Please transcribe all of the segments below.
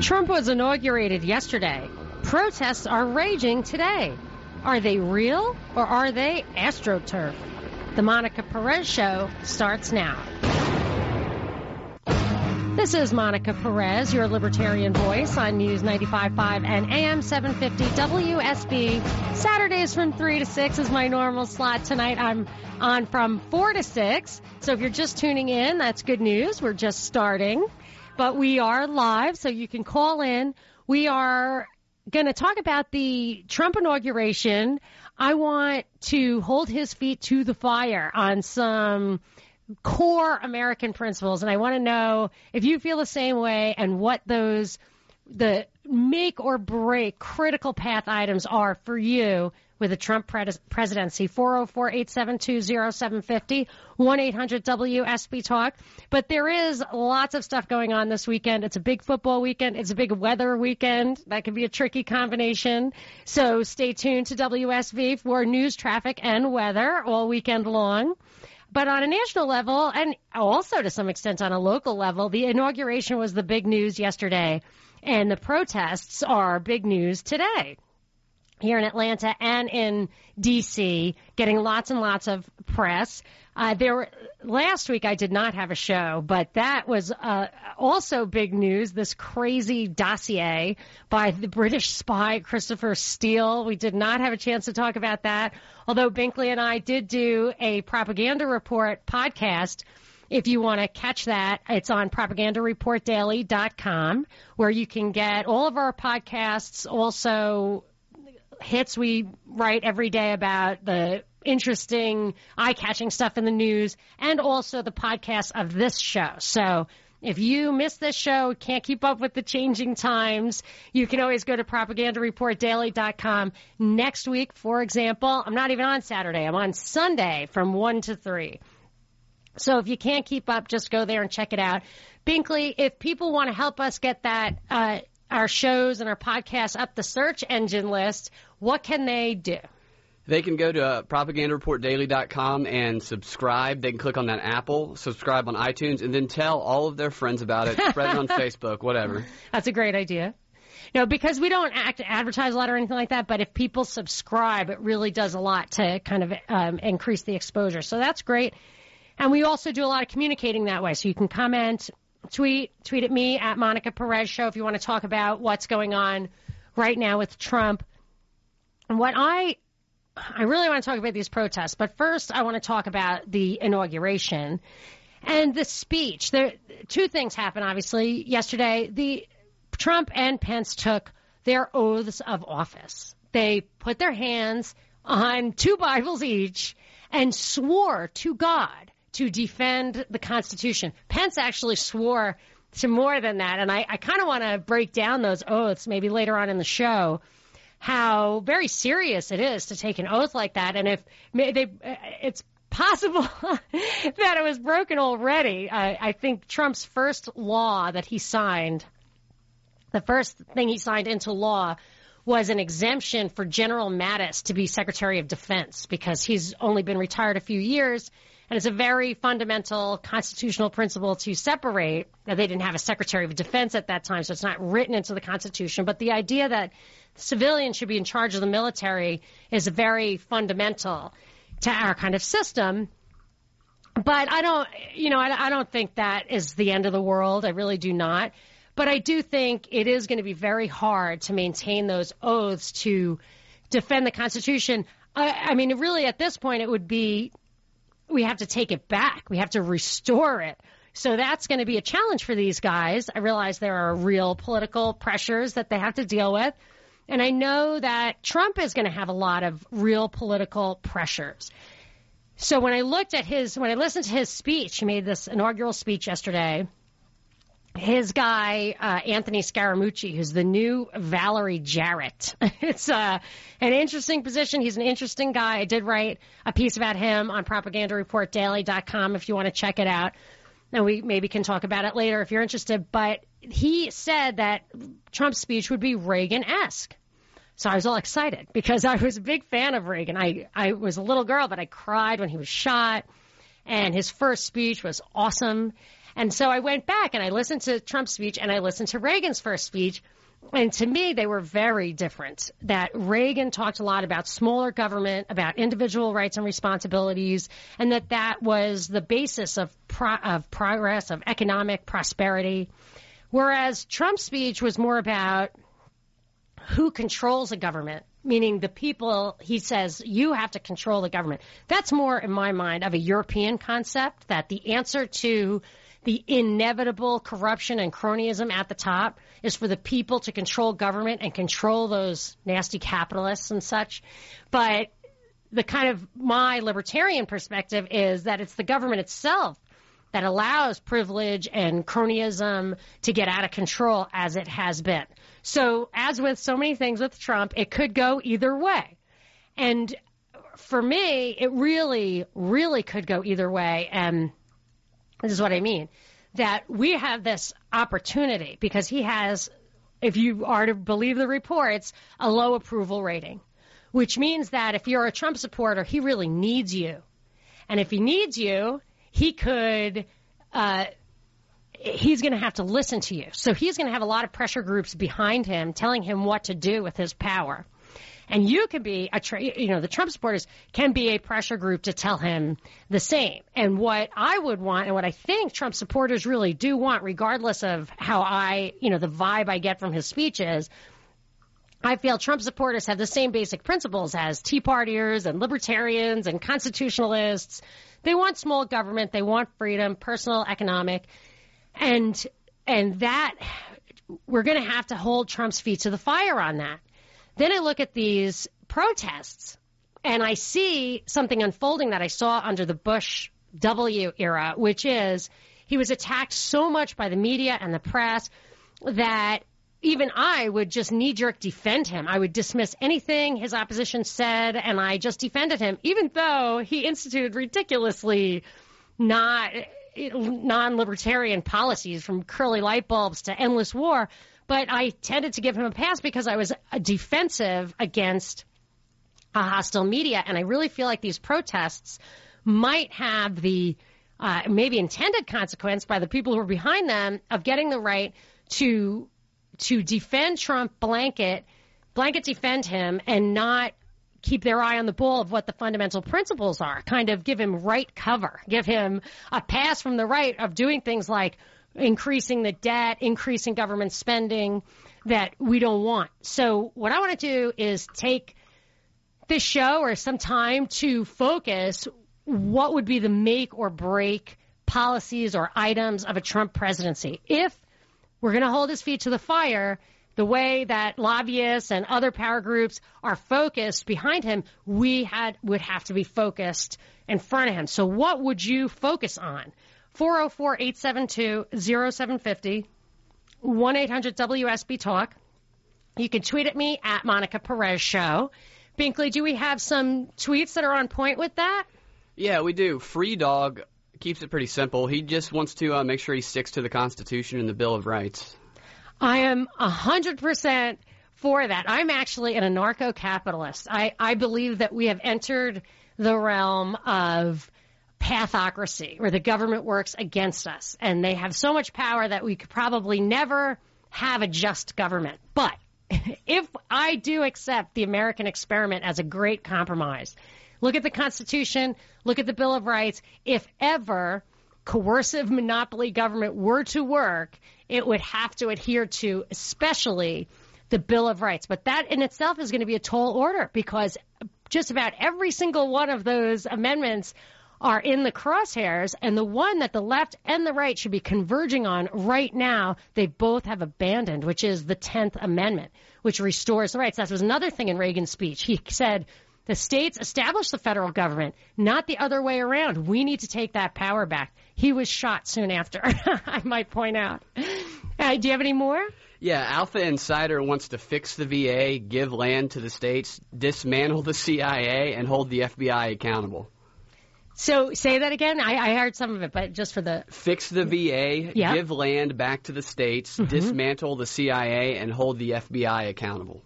Trump was inaugurated yesterday. Protests are raging today. Are they real or are they astroturf? The Monica Perez Show starts now. This is Monica Perez, your libertarian voice on News 95.5 and AM 750 WSB. Saturdays from 3 to 6 is my normal slot. Tonight I'm on from 4 to 6. So if you're just tuning in, that's good news. We're just starting. But we are live, so you can call in. We are going to talk about the Trump inauguration. I want to hold his feet to the fire on some core American principles. And I want to know if you feel the same way and what those, the make or break critical path items are for you with the Trump pres- presidency. 404-872-0750, 1-800-WSB Talk. But there is lots of stuff going on this weekend. It's a big football weekend. It's a big weather weekend. That could be a tricky combination. So stay tuned to WSB for news, traffic, and weather all weekend long. But on a national level, and also to some extent on a local level, the inauguration was the big news yesterday, and the protests are big news today here in Atlanta and in D.C., getting lots and lots of press. Uh, there were, last week I did not have a show, but that was uh, also big news. This crazy dossier by the British spy Christopher Steele. We did not have a chance to talk about that, although Binkley and I did do a propaganda report podcast. If you want to catch that, it's on propagandareportdaily.com where you can get all of our podcasts, also hits we write every day about the interesting, eye catching stuff in the news, and also the podcast of this show. So if you miss this show, can't keep up with the changing times, you can always go to propagandareportdaily.com. Next week, for example, I'm not even on Saturday, I'm on Sunday from 1 to 3. So if you can't keep up, just go there and check it out. Binkley, if people want to help us get that, uh, our shows and our podcasts up the search engine list, what can they do? They can go to uh, propagandareportdaily.com and subscribe. They can click on that Apple, subscribe on iTunes, and then tell all of their friends about it. Spread it on Facebook, whatever. That's a great idea. No, because we don't act advertise a lot or anything like that, but if people subscribe, it really does a lot to kind of um, increase the exposure. So that's great. And we also do a lot of communicating that way. So you can comment, tweet, tweet at me at Monica Perez Show if you want to talk about what's going on right now with Trump. And what I I really want to talk about these protests, but first I want to talk about the inauguration and the speech. There two things happened obviously yesterday. The Trump and Pence took their oaths of office. They put their hands on two Bibles each and swore to God to defend the Constitution. Pence actually swore to more than that, and I, I kind of want to break down those oaths maybe later on in the show how very serious it is to take an oath like that, and if they, uh, it's possible that it was broken already. I, I think Trump's first law that he signed, the first thing he signed into law was an exemption for General Mattis to be Secretary of Defense because he's only been retired a few years. And it's a very fundamental constitutional principle to separate. Now, they didn't have a Secretary of Defense at that time, so it's not written into the Constitution. But the idea that civilians should be in charge of the military is very fundamental to our kind of system. But I don't, you know, I, I don't think that is the end of the world. I really do not. But I do think it is going to be very hard to maintain those oaths to defend the Constitution. I, I mean, really, at this point, it would be we have to take it back. We have to restore it. So that's going to be a challenge for these guys. I realize there are real political pressures that they have to deal with. And I know that Trump is going to have a lot of real political pressures. So when I looked at his, when I listened to his speech, he made this inaugural speech yesterday. His guy, uh, Anthony Scaramucci, who's the new Valerie Jarrett. it's uh, an interesting position. He's an interesting guy. I did write a piece about him on propagandareportdaily.com if you want to check it out. And we maybe can talk about it later if you're interested. But he said that Trump's speech would be Reagan esque. So I was all excited because I was a big fan of Reagan. I, I was a little girl, but I cried when he was shot. And his first speech was awesome. And so I went back and I listened to Trump's speech and I listened to Reagan's first speech. And to me, they were very different. That Reagan talked a lot about smaller government, about individual rights and responsibilities, and that that was the basis of, pro- of progress, of economic prosperity. Whereas Trump's speech was more about who controls a government, meaning the people, he says, you have to control the government. That's more, in my mind, of a European concept that the answer to the inevitable corruption and cronyism at the top is for the people to control government and control those nasty capitalists and such. But the kind of my libertarian perspective is that it's the government itself that allows privilege and cronyism to get out of control as it has been. So, as with so many things with Trump, it could go either way. And for me, it really, really could go either way. And this is what I mean that we have this opportunity because he has, if you are to believe the reports, a low approval rating, which means that if you're a Trump supporter, he really needs you. And if he needs you, he could uh, he's going to have to listen to you. So he's going to have a lot of pressure groups behind him telling him what to do with his power. And you can be a, tra- you know, the Trump supporters can be a pressure group to tell him the same. And what I would want and what I think Trump supporters really do want, regardless of how I, you know, the vibe I get from his speeches, I feel Trump supporters have the same basic principles as Tea Partiers and libertarians and constitutionalists. They want small government. They want freedom, personal, economic. And and that we're going to have to hold Trump's feet to the fire on that. Then I look at these protests and I see something unfolding that I saw under the Bush W era, which is he was attacked so much by the media and the press that even I would just knee jerk defend him. I would dismiss anything his opposition said, and I just defended him, even though he instituted ridiculously not eh, non-libertarian policies from curly light bulbs to endless war. But I tended to give him a pass because I was defensive against a hostile media. And I really feel like these protests might have the uh, maybe intended consequence by the people who are behind them of getting the right to to defend Trump blanket blanket defend him and not keep their eye on the ball of what the fundamental principles are. Kind of give him right cover, give him a pass from the right of doing things like increasing the debt, increasing government spending that we don't want. So what I want to do is take this show or some time to focus what would be the make or break policies or items of a Trump presidency. If we're going to hold his feet to the fire, the way that lobbyists and other power groups are focused behind him, we had would have to be focused in front of him. So what would you focus on? 404-872-0750, 1-800-WSB Talk. You can tweet at me at Monica Perez Show. Binkley, do we have some tweets that are on point with that? Yeah, we do. Free Dog keeps it pretty simple. He just wants to uh, make sure he sticks to the Constitution and the Bill of Rights. I am a hundred percent for that. I'm actually an anarcho-capitalist. I, I believe that we have entered the realm of pathocracy, where the government works against us, and they have so much power that we could probably never have a just government. But if I do accept the American experiment as a great compromise, look at the Constitution, look at the Bill of Rights. If ever coercive monopoly government were to work, it would have to adhere to, especially the Bill of Rights. But that in itself is going to be a tall order because just about every single one of those amendments are in the crosshairs, and the one that the left and the right should be converging on right now, they both have abandoned, which is the 10th Amendment, which restores the rights. That was another thing in Reagan's speech. He said, the states establish the federal government, not the other way around. We need to take that power back. He was shot soon after, I might point out. Uh, do you have any more? Yeah, Alpha Insider wants to fix the VA, give land to the states, dismantle the CIA, and hold the FBI accountable. So say that again. I, I heard some of it, but just for the fix the VA, yeah. give land back to the states, mm-hmm. dismantle the CIA, and hold the FBI accountable.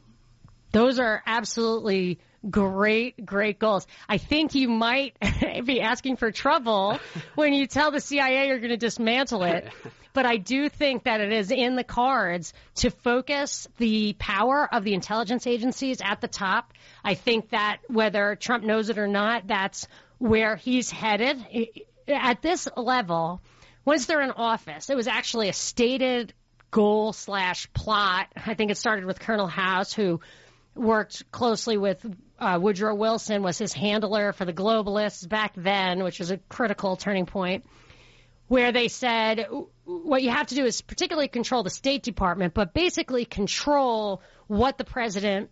those are absolutely great, great goals. I think you might be asking for trouble when you tell the CIA you're going to dismantle it. But I do think that it is in the cards to focus the power of the intelligence agencies at the top. I think that whether Trump knows it or not, that's where he's headed. At this level, once they're in office, it was actually a stated goal slash plot. I think it started with Colonel House, who worked closely with uh, Woodrow Wilson, was his handler for the globalists back then, which was a critical turning point, where they said what you have to do is particularly control the State Department, but basically control what the president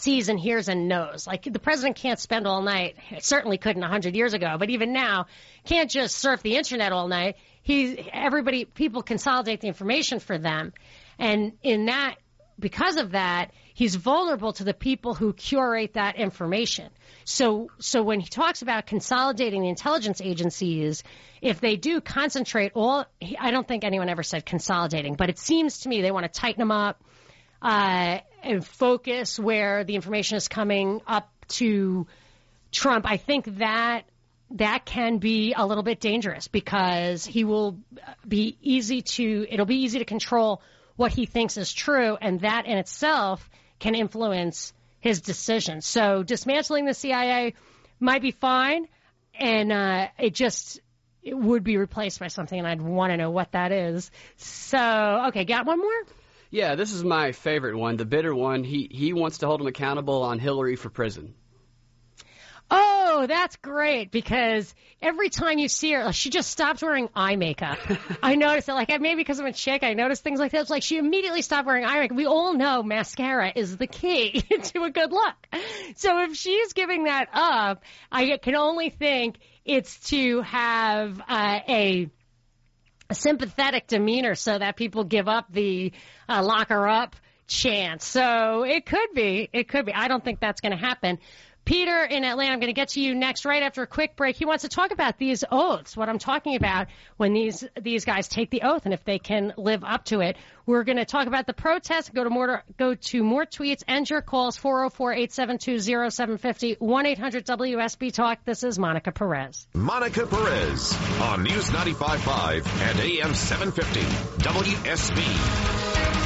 sees and hears and knows. Like the president can't spend all night. Certainly couldn't a hundred years ago, but even now can't just surf the internet all night. He, everybody, people consolidate the information for them, and in that, because of that, he's vulnerable to the people who curate that information. So, so when he talks about consolidating the intelligence agencies, if they do concentrate all, I don't think anyone ever said consolidating, but it seems to me they want to tighten them up uh, and focus where the information is coming up to Trump. I think that that can be a little bit dangerous because he will be easy to it'll be easy to control what he thinks is true and that in itself can influence his decisions. So dismantling the CIA might be fine and uh, it just it would be replaced by something and I'd want to know what that is. So, okay, got one more? Yeah, this is my favorite one, the bitter one. He he wants to hold him accountable on Hillary for prison. Oh, that's great because every time you see her, she just stops wearing eye makeup. I notice it. Like maybe because I'm a chick, I notice things like that. It's like she immediately stopped wearing eye makeup. We all know mascara is the key to a good look. So if she's giving that up, I can only think it's to have uh, a a sympathetic demeanor so that people give up the uh, lock her up chance. So it could be. It could be. I don't think that's going to happen. Peter in Atlanta, I'm going to get to you next right after a quick break. He wants to talk about these oaths, what I'm talking about when these these guys take the oath and if they can live up to it. We're going to talk about the protest. Go to more go to more tweets and your calls 404-872-0750 1-800 Talk. This is Monica Perez. Monica Perez on News 95.5 and AM 750 WSB.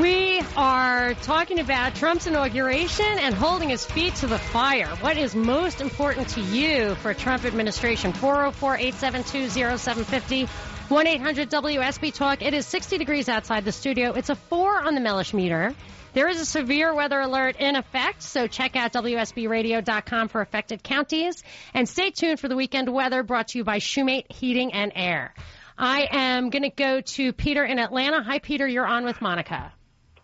We are talking about Trump's inauguration and holding his feet to the fire. What is most important to you for a Trump administration? 404-872-0750, 1-800-WSB Talk. It is 60 degrees outside the studio. It's a 4 on the Mellish meter. There is a severe weather alert in effect, so check out WSBRadio.com for affected counties. And stay tuned for the weekend weather brought to you by Shoemate Heating and Air. I am going to go to Peter in Atlanta. Hi, Peter. You're on with Monica.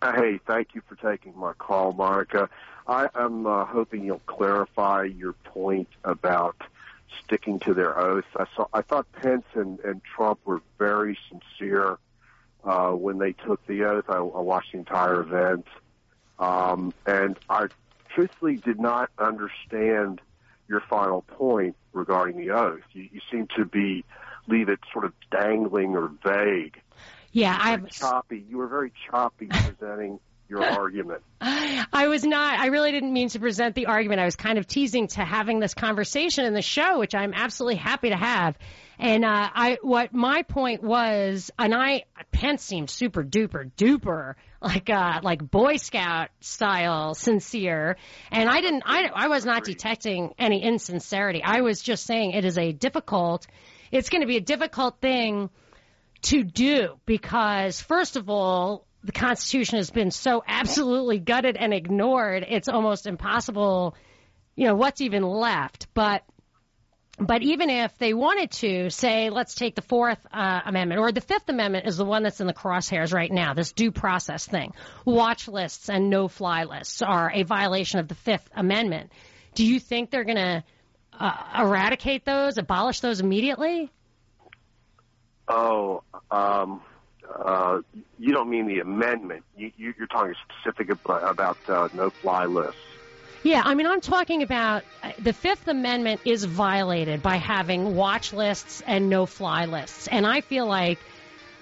Hey, thank you for taking my call, Monica. I am uh, hoping you'll clarify your point about sticking to their oath. I saw. I thought Pence and, and Trump were very sincere uh, when they took the oath. I, I watched the entire event, um, and I truthfully did not understand your final point regarding the oath. You, you seem to be leave it sort of dangling or vague. Yeah, I'm choppy. You were very choppy presenting your argument. I was not. I really didn't mean to present the argument. I was kind of teasing to having this conversation in the show, which I'm absolutely happy to have. And uh, I, what my point was, and I, Pence seemed super duper duper like uh, like Boy Scout style sincere, and I didn't. I I was not detecting any insincerity. I was just saying it is a difficult. It's going to be a difficult thing to do because, first of all, the Constitution has been so absolutely gutted and ignored, it's almost impossible, you know, what's even left. But but even if they wanted to say, let's take the Fourth uh, Amendment or the Fifth Amendment is the one that's in the crosshairs right now, this due process thing. Watch lists and no fly lists are a violation of the Fifth Amendment. Do you think they're going to uh, eradicate those, abolish those immediately? Oh, um, uh, you don't mean the amendment. You, you, are talking specific about, about uh, no-fly lists. Yeah, I mean, I'm talking about uh, the Fifth Amendment is violated by having watch lists and no-fly lists, and I feel like,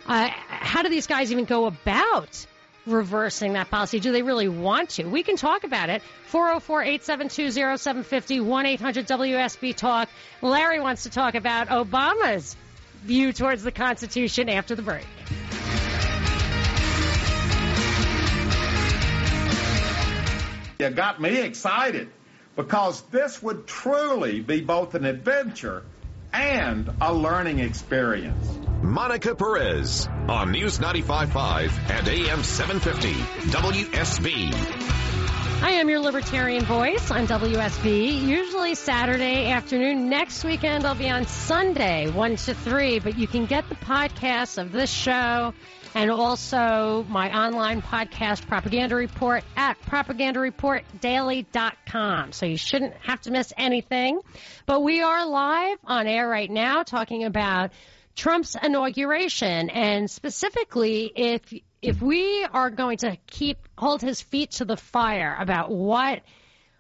uh, how do these guys even go about reversing that policy? Do they really want to? We can talk about it. 404-872-0750, 1-800-WSB Talk. Larry wants to talk about Obama's view towards the Constitution after the break. You got me excited because this would truly be both an adventure and a learning experience. Monica Perez on News 95.5 and AM 750 WSB. I am your libertarian voice on WSB, usually Saturday afternoon. Next weekend I'll be on Sunday, 1 to 3, but you can get the podcast of this show and also my online podcast, Propaganda Report, at propagandareportdaily.com. So you shouldn't have to miss anything. But we are live on air right now talking about Trump's inauguration and specifically if if we are going to keep hold his feet to the fire about what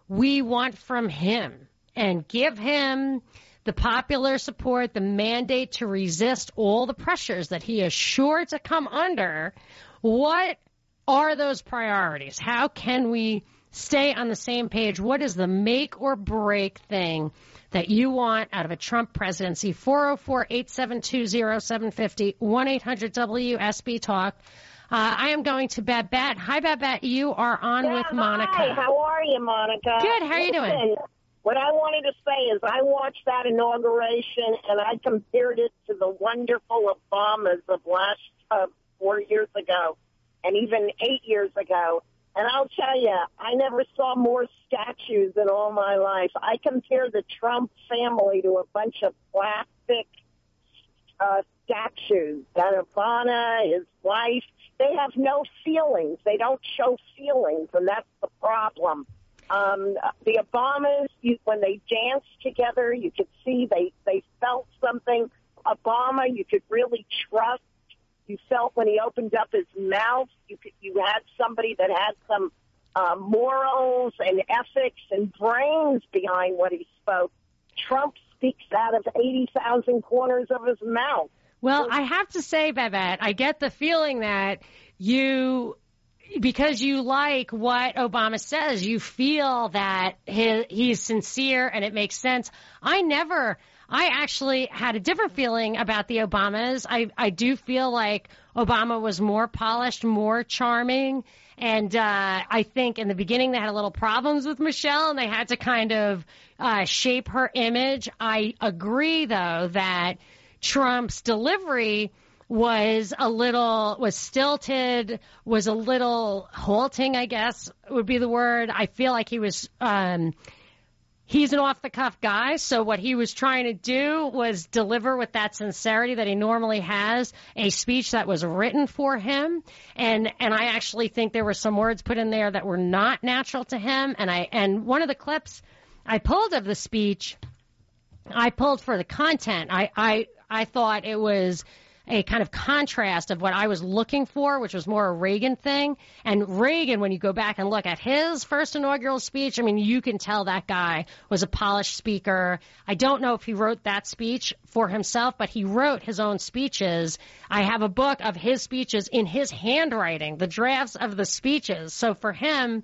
we want from him and give him the popular support, the mandate to resist all the pressures that he is sure to come under, what are those priorities? How can we stay on the same page? What is the make or break thing that you want out of a Trump presidency? 404 872 0750 1 800 WSB Talk. Uh, I am going to Babette. Hi, Babette. You are on yeah, with Monica. Hi. How are you, Monica? Good. How are you doing? What I wanted to say is I watched that inauguration and I compared it to the wonderful Obamas of last uh, four years ago and even eight years ago. And I'll tell you, I never saw more statues in all my life. I compare the Trump family to a bunch of plastic uh, statues. That Ivana, his wife, they have no feelings. They don't show feelings, and that's the problem. Um, the Obamas, you, when they danced together, you could see they, they felt something. Obama, you could really trust. You felt when he opened up his mouth, you could, you had somebody that had some uh, morals and ethics and brains behind what he spoke. Trump speaks out of 80,000 corners of his mouth. Well, I have to say, Babette, I get the feeling that you because you like what Obama says, you feel that he, he's sincere and it makes sense. I never, I actually had a different feeling about the Obamas. I, I do feel like Obama was more polished, more charming. And uh, I think in the beginning they had a little problems with Michelle and they had to kind of uh, shape her image. I agree, though, that Trump's delivery was a little was stilted, was a little halting, I guess would be the word. I feel like he was um he's an off the cuff guy, so what he was trying to do was deliver with that sincerity that he normally has, a speech that was written for him. And and I actually think there were some words put in there that were not natural to him and I and one of the clips I pulled of the speech I pulled for the content. I I I thought it was a kind of contrast of what I was looking for, which was more a Reagan thing. And Reagan, when you go back and look at his first inaugural speech, I mean, you can tell that guy was a polished speaker. I don't know if he wrote that speech for himself, but he wrote his own speeches. I have a book of his speeches in his handwriting, the drafts of the speeches. So for him,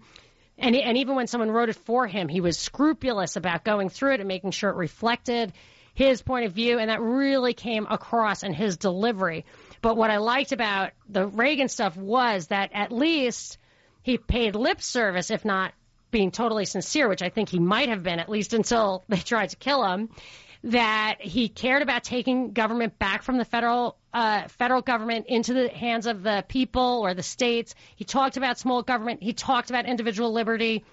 and, and even when someone wrote it for him, he was scrupulous about going through it and making sure it reflected his point of view, and that really came across in his delivery. But what I liked about the Reagan stuff was that at least he paid lip service, if not being totally sincere, which I think he might have been, at least until they tried to kill him, that he cared about taking government back from the federal uh, federal government into the hands of the people or the states. He talked about small government. He talked about individual liberty.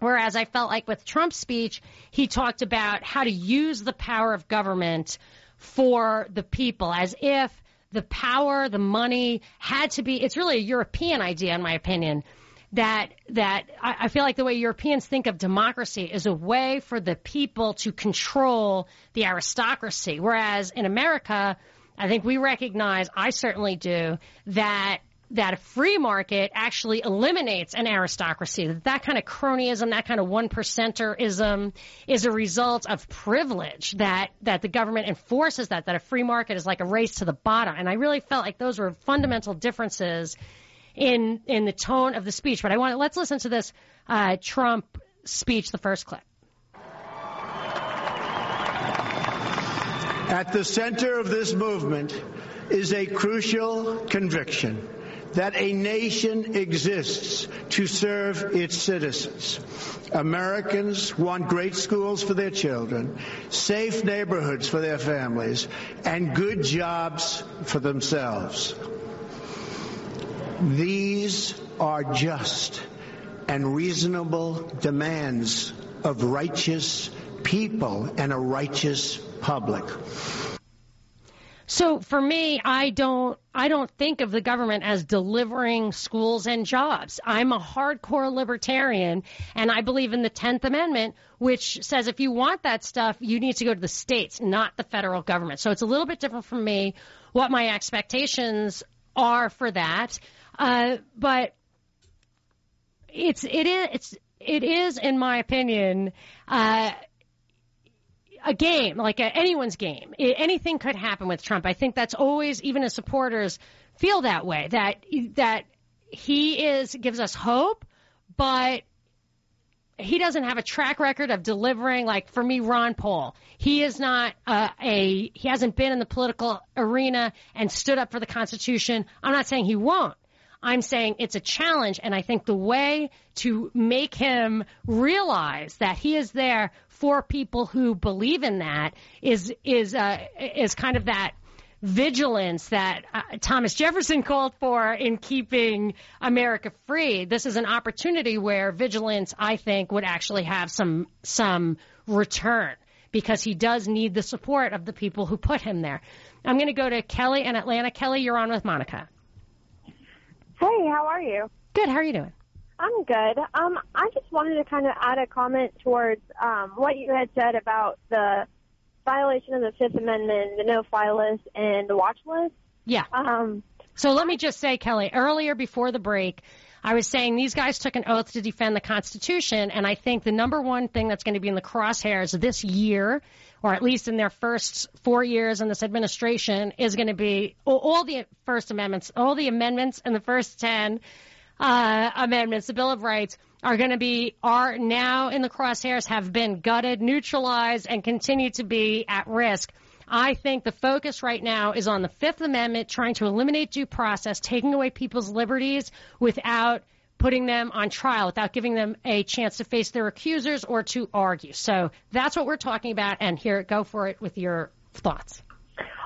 Whereas I felt like with Trump's speech, he talked about how to use the power of government for the people, as if the power, the money had to be, it's really a European idea, in my opinion. That that I, I feel like the way Europeans think of democracy is a way for the people to control the aristocracy, whereas in America, I think we recognize, I certainly do, that that a free market actually eliminates an aristocracy. That that kind of cronyism, that kind of one percenterism is a result of privilege that, that the government enforces that, that a free market is like a race to the bottom. And I really felt like those were fundamental differences in in the tone of the speech. But I want to, let's listen to this uh, Trump speech, the first clip. At the center of this movement is a crucial conviction that a nation exists to serve its citizens. Americans want great schools for their children, safe neighborhoods for their families, and good jobs for themselves. These are just and reasonable demands of righteous people and a righteous public. So for me, I don't I don't think of the government as delivering schools and jobs. I'm a hardcore libertarian and I believe in the 10th amendment which says if you want that stuff, you need to go to the states, not the federal government. So it's a little bit different for me what my expectations are for that. Uh, but it's it is it's it is in my opinion uh, a game, like a, anyone's game. It, anything could happen with Trump. I think that's always, even as supporters, feel that way. That that he is gives us hope, but he doesn't have a track record of delivering. Like for me, Ron Paul, he is not uh, a he hasn't been in the political arena and stood up for the Constitution. I'm not saying he won't. I'm saying it's a challenge, and I think the way to make him realize that he is there for people who believe in that is is uh, is kind of that vigilance that uh, Thomas Jefferson called for in keeping America free. This is an opportunity where vigilance, I think, would actually have some some return because he does need the support of the people who put him there. I'm going to go to Kelly in Atlanta. Kelly, you're on with Monica. Hey, how are you? Good. How are you doing? I'm good. Um, I just wanted to kind of add a comment towards um, what you had said about the violation of the Fifth Amendment, the no-fly list, and the watch list. Yeah. Um, so let me just say, Kelly, earlier before the break, I was saying these guys took an oath to defend the Constitution, and I think the number one thing that's going to be in the crosshairs this year, or at least in their first four years in this administration, is going to be all the First Amendments, all the amendments in the first 10 uh, amendments, the Bill of Rights, are going to be, are now in the crosshairs, have been gutted, neutralized, and continue to be at risk. I think the focus right now is on the Fifth Amendment, trying to eliminate due process, taking away people's liberties without putting them on trial, without giving them a chance to face their accusers or to argue. So that's what we're talking about, and here, go for it with your thoughts.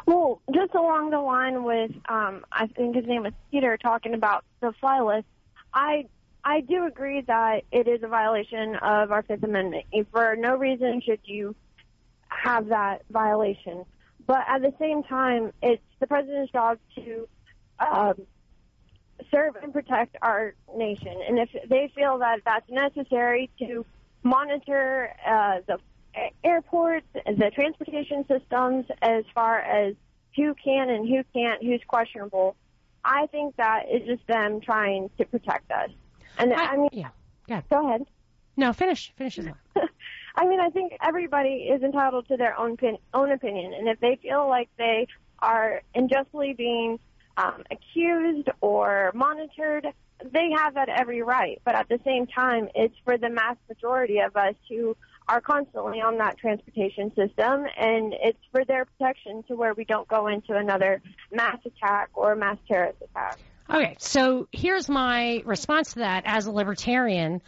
Well, just along the line with, um, I think his name was Peter, talking about the fly list. I I do agree that it is a violation of our Fifth Amendment. For no reason should you have that violation. But at the same time, it's the president's job to um, serve and protect our nation. And if they feel that that's necessary to monitor uh, the airports, the transportation systems, as far as who can and who can't, who's questionable, I think that is just them trying to protect us. And I, I mean, yeah, go ahead. Go ahead. No, finish. Finish this I mean, I think everybody is entitled to their own pin, own opinion, and if they feel like they are unjustly being um, accused or monitored, they have that every right. But at the same time, it's for the mass majority of us who are constantly on that transportation system, and it's for their protection to where we don't go into another mass attack or mass terrorist attack. Okay, so here's my response to that as a libertarian.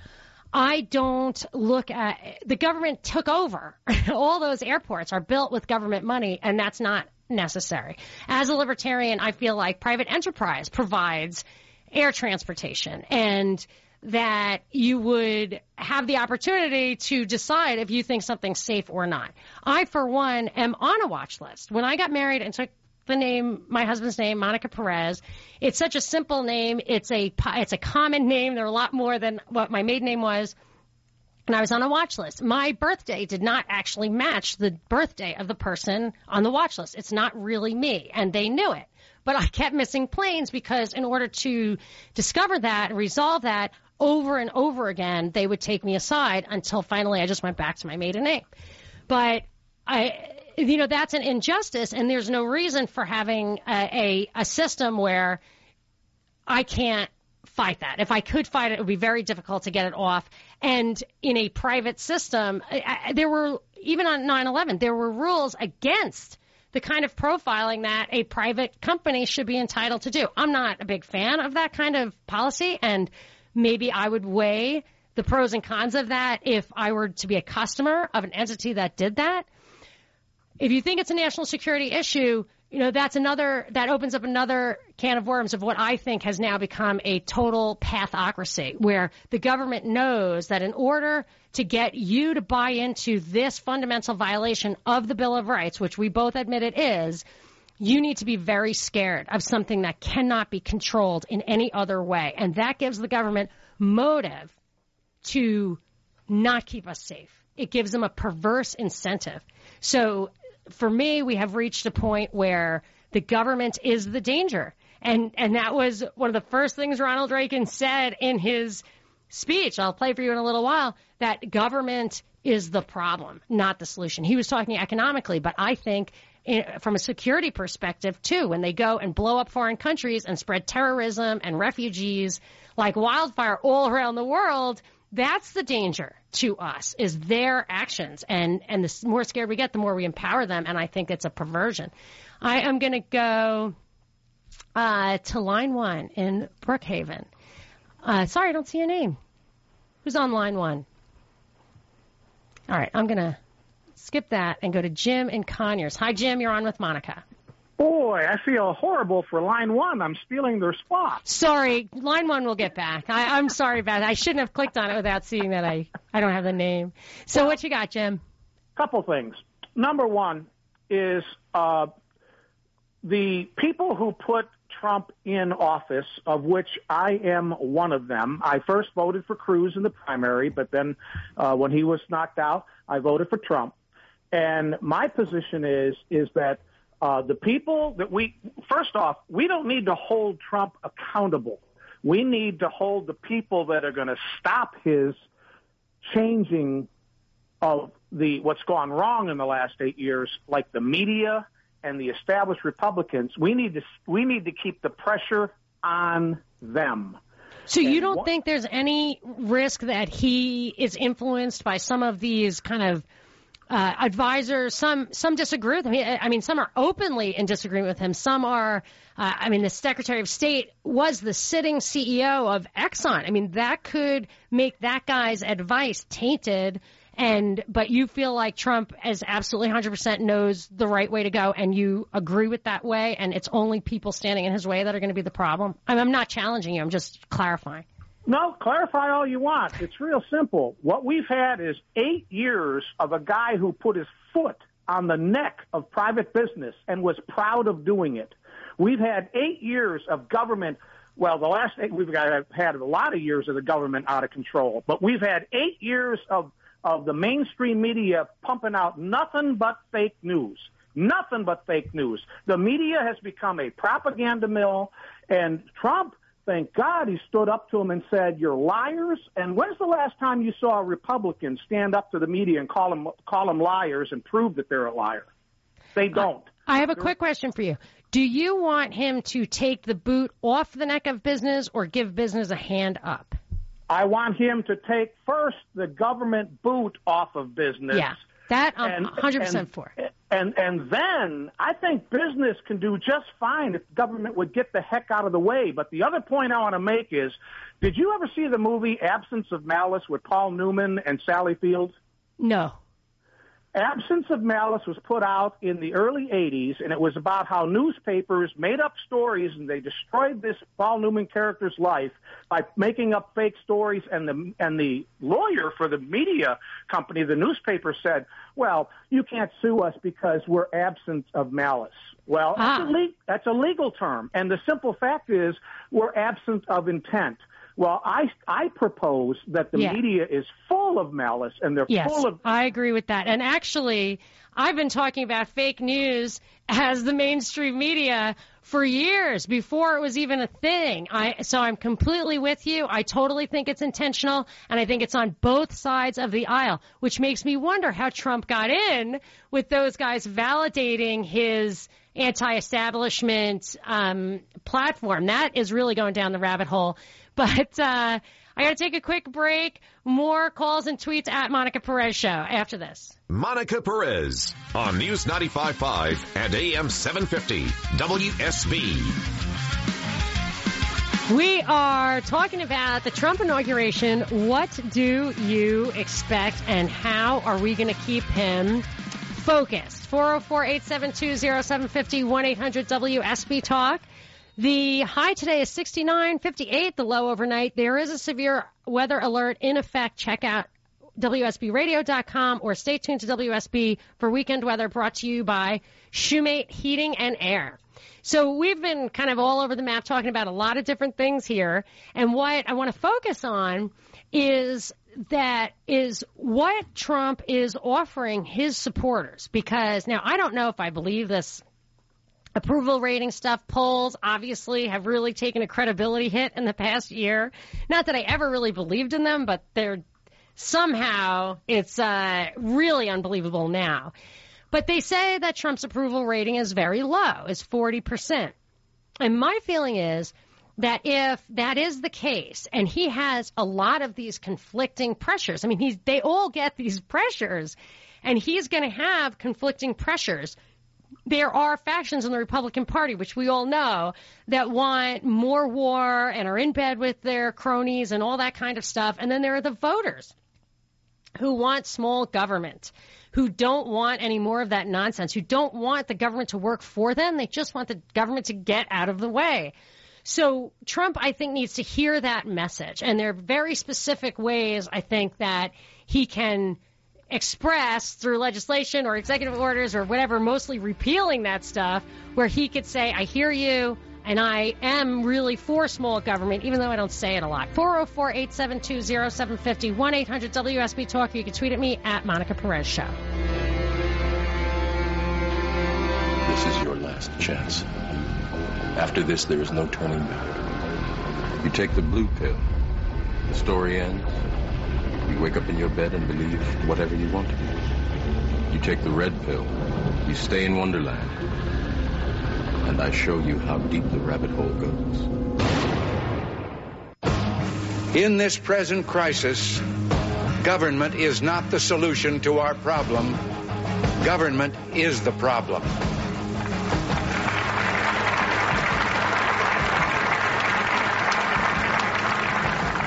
I don't look at the government took over. All those airports are built with government money, and that's not necessary. As a libertarian, I feel like private enterprise provides air transportation and that you would have the opportunity to decide if you think something's safe or not. I, for one, am on a watch list. When I got married and took the name, my husband's name, Monica Perez, it's such a simple name. It's a it's a common name. There are a lot more than what my maiden name was. And I was on a watch list. My birthday did not actually match the birthday of the person on the watch list. It's not really me, and they knew it. But I kept missing planes because in order to discover that and resolve that, over and over again, they would take me aside until finally I just went back to my maiden name. But I, you know, that's an injustice, and there's no reason for having a, a, a system where I can't fight that. If I could fight it, it would be very difficult to get it off. And in a private system, I, I, there were even on 9/11, there were rules against the kind of profiling that a private company should be entitled to do. I'm not a big fan of that kind of policy, and maybe I would weigh the pros and cons of that if I were to be a customer of an entity that did that. If you think it's a national security issue, you know, that's another, that opens up another can of worms of what I think has now become a total pathocracy, where the government knows that in order to get you to buy into this fundamental violation of the Bill of Rights, which we both admit it is, you need to be very scared of something that cannot be controlled in any other way. And that gives the government motive to not keep us safe. It gives them a perverse incentive. So for me, we have reached a point where the government is the danger. And, and that was one of the first things Ronald Reagan said in his speech. I'll play for you in a little while that government is the problem, not the solution. He was talking economically, but I think in, from a security perspective too, when they go and blow up foreign countries and spread terrorism and refugees like wildfire all around the world, that's the danger to us is their actions. And and the more scared we get the more we empower them and i think it's a perversion. I am going to go uh, to line one in brookhaven. Uh, sorry i don't see your name. Who's on line one? All right i'm going to skip that and go to jim in conyers hi jim you're on with monica Boy, I feel horrible for line one. I'm stealing their spot. Sorry, line one will get back. I, I'm sorry about that. I shouldn't have clicked on it without seeing that I, I don't have the name. So well, what you got, Jim? Couple things. Number one is uh, the people who put Trump in office, of which I am one of them. I first voted for Cruz in the primary, but then uh, when he was knocked out, I voted for Trump. And my position is is that uh, the people that we, first off, we don't need to hold Trump accountable. We need to hold the people that are going to stop his changing of the what's gone wrong in the last eight years, like the media and the established Republicans. We need to we need to keep the pressure on them. So you don't think there's any risk that he is influenced by some of these kind of uh, advisors. Some some disagree with him. I mean, some are openly in disagreement with him. Some are. Uh, I mean, the Secretary of State was the sitting CEO of Exxon. I mean, that could make that guy's advice tainted. And but you feel like Trump is absolutely 100% knows the right way to go, and you agree with that way, and it's only people standing in his way that are going to be the problem. I I'm not challenging you. I'm just clarifying. No, clarify all you want. It's real simple. What we've had is eight years of a guy who put his foot on the neck of private business and was proud of doing it. We've had eight years of government. Well, the last eight, we've got, had a lot of years of the government out of control, but we've had eight years of, of the mainstream media pumping out nothing but fake news. Nothing but fake news. The media has become a propaganda mill, and Trump thank God he stood up to him and said, "You're liars." And when's the last time you saw a Republican stand up to the media and call them call them liars and prove that they're a liar? They don't. I have a quick question for you. Do you want him to take the boot off the neck of business or give business a hand up? I want him to take first the government boot off of business. Yeah. That I'm and, 100% and, for. And and then I think business can do just fine if government would get the heck out of the way. But the other point I want to make is, did you ever see the movie Absence of Malice with Paul Newman and Sally Field? No. Absence of Malice was put out in the early 80s, and it was about how newspapers made up stories and they destroyed this Paul Newman character's life by making up fake stories. And the, and the lawyer for the media company, the newspaper said, well, you can't sue us because we're absent of malice. Well, ah. that's, a le- that's a legal term. And the simple fact is we're absent of intent. Well, I I propose that the yeah. media is full of malice and they're yes, full of. I agree with that. And actually, I've been talking about fake news as the mainstream media for years before it was even a thing. I so I'm completely with you. I totally think it's intentional, and I think it's on both sides of the aisle, which makes me wonder how Trump got in with those guys validating his anti-establishment um, platform. That is really going down the rabbit hole. But uh, I got to take a quick break. More calls and tweets at Monica Perez Show after this. Monica Perez on News 95.5 and AM 750 WSB. We are talking about the Trump inauguration. What do you expect and how are we going to keep him focused? 404-872-0750, 1-800-WSB Talk. The high today is 69, 58, the low overnight. There is a severe weather alert in effect. Check out WSBradio.com or stay tuned to WSB for weekend weather brought to you by Shoemate Heating and Air. So we've been kind of all over the map talking about a lot of different things here. And what I want to focus on is that is what Trump is offering his supporters. Because now I don't know if I believe this approval rating stuff. Polls obviously have really taken a credibility hit in the past year. Not that I ever really believed in them, but they're somehow it's uh, really unbelievable now. But they say that Trump's approval rating is very low, is 40%. And my feeling is that if that is the case, and he has a lot of these conflicting pressures, I mean, he's, they all get these pressures, and he's going to have conflicting pressures. There are factions in the Republican Party, which we all know, that want more war and are in bed with their cronies and all that kind of stuff. And then there are the voters who want small government who don't want any more of that nonsense, who don't want the government to work for them. They just want the government to get out of the way. So Trump, I think, needs to hear that message. And there are very specific ways, I think, that he can express through legislation or executive orders or whatever, mostly repealing that stuff, where he could say, I hear you and I am really for small government, even though I don't say it a lot. 404 872 0750 1 800 WSB Talk. You can tweet at me at Monica Perez Show. This is your last chance. After this, there is no turning back. You take the blue pill. The story ends. You wake up in your bed and believe whatever you want to believe. You take the red pill. You stay in Wonderland and I show you how deep the rabbit hole goes. In this present crisis, government is not the solution to our problem. Government is the problem.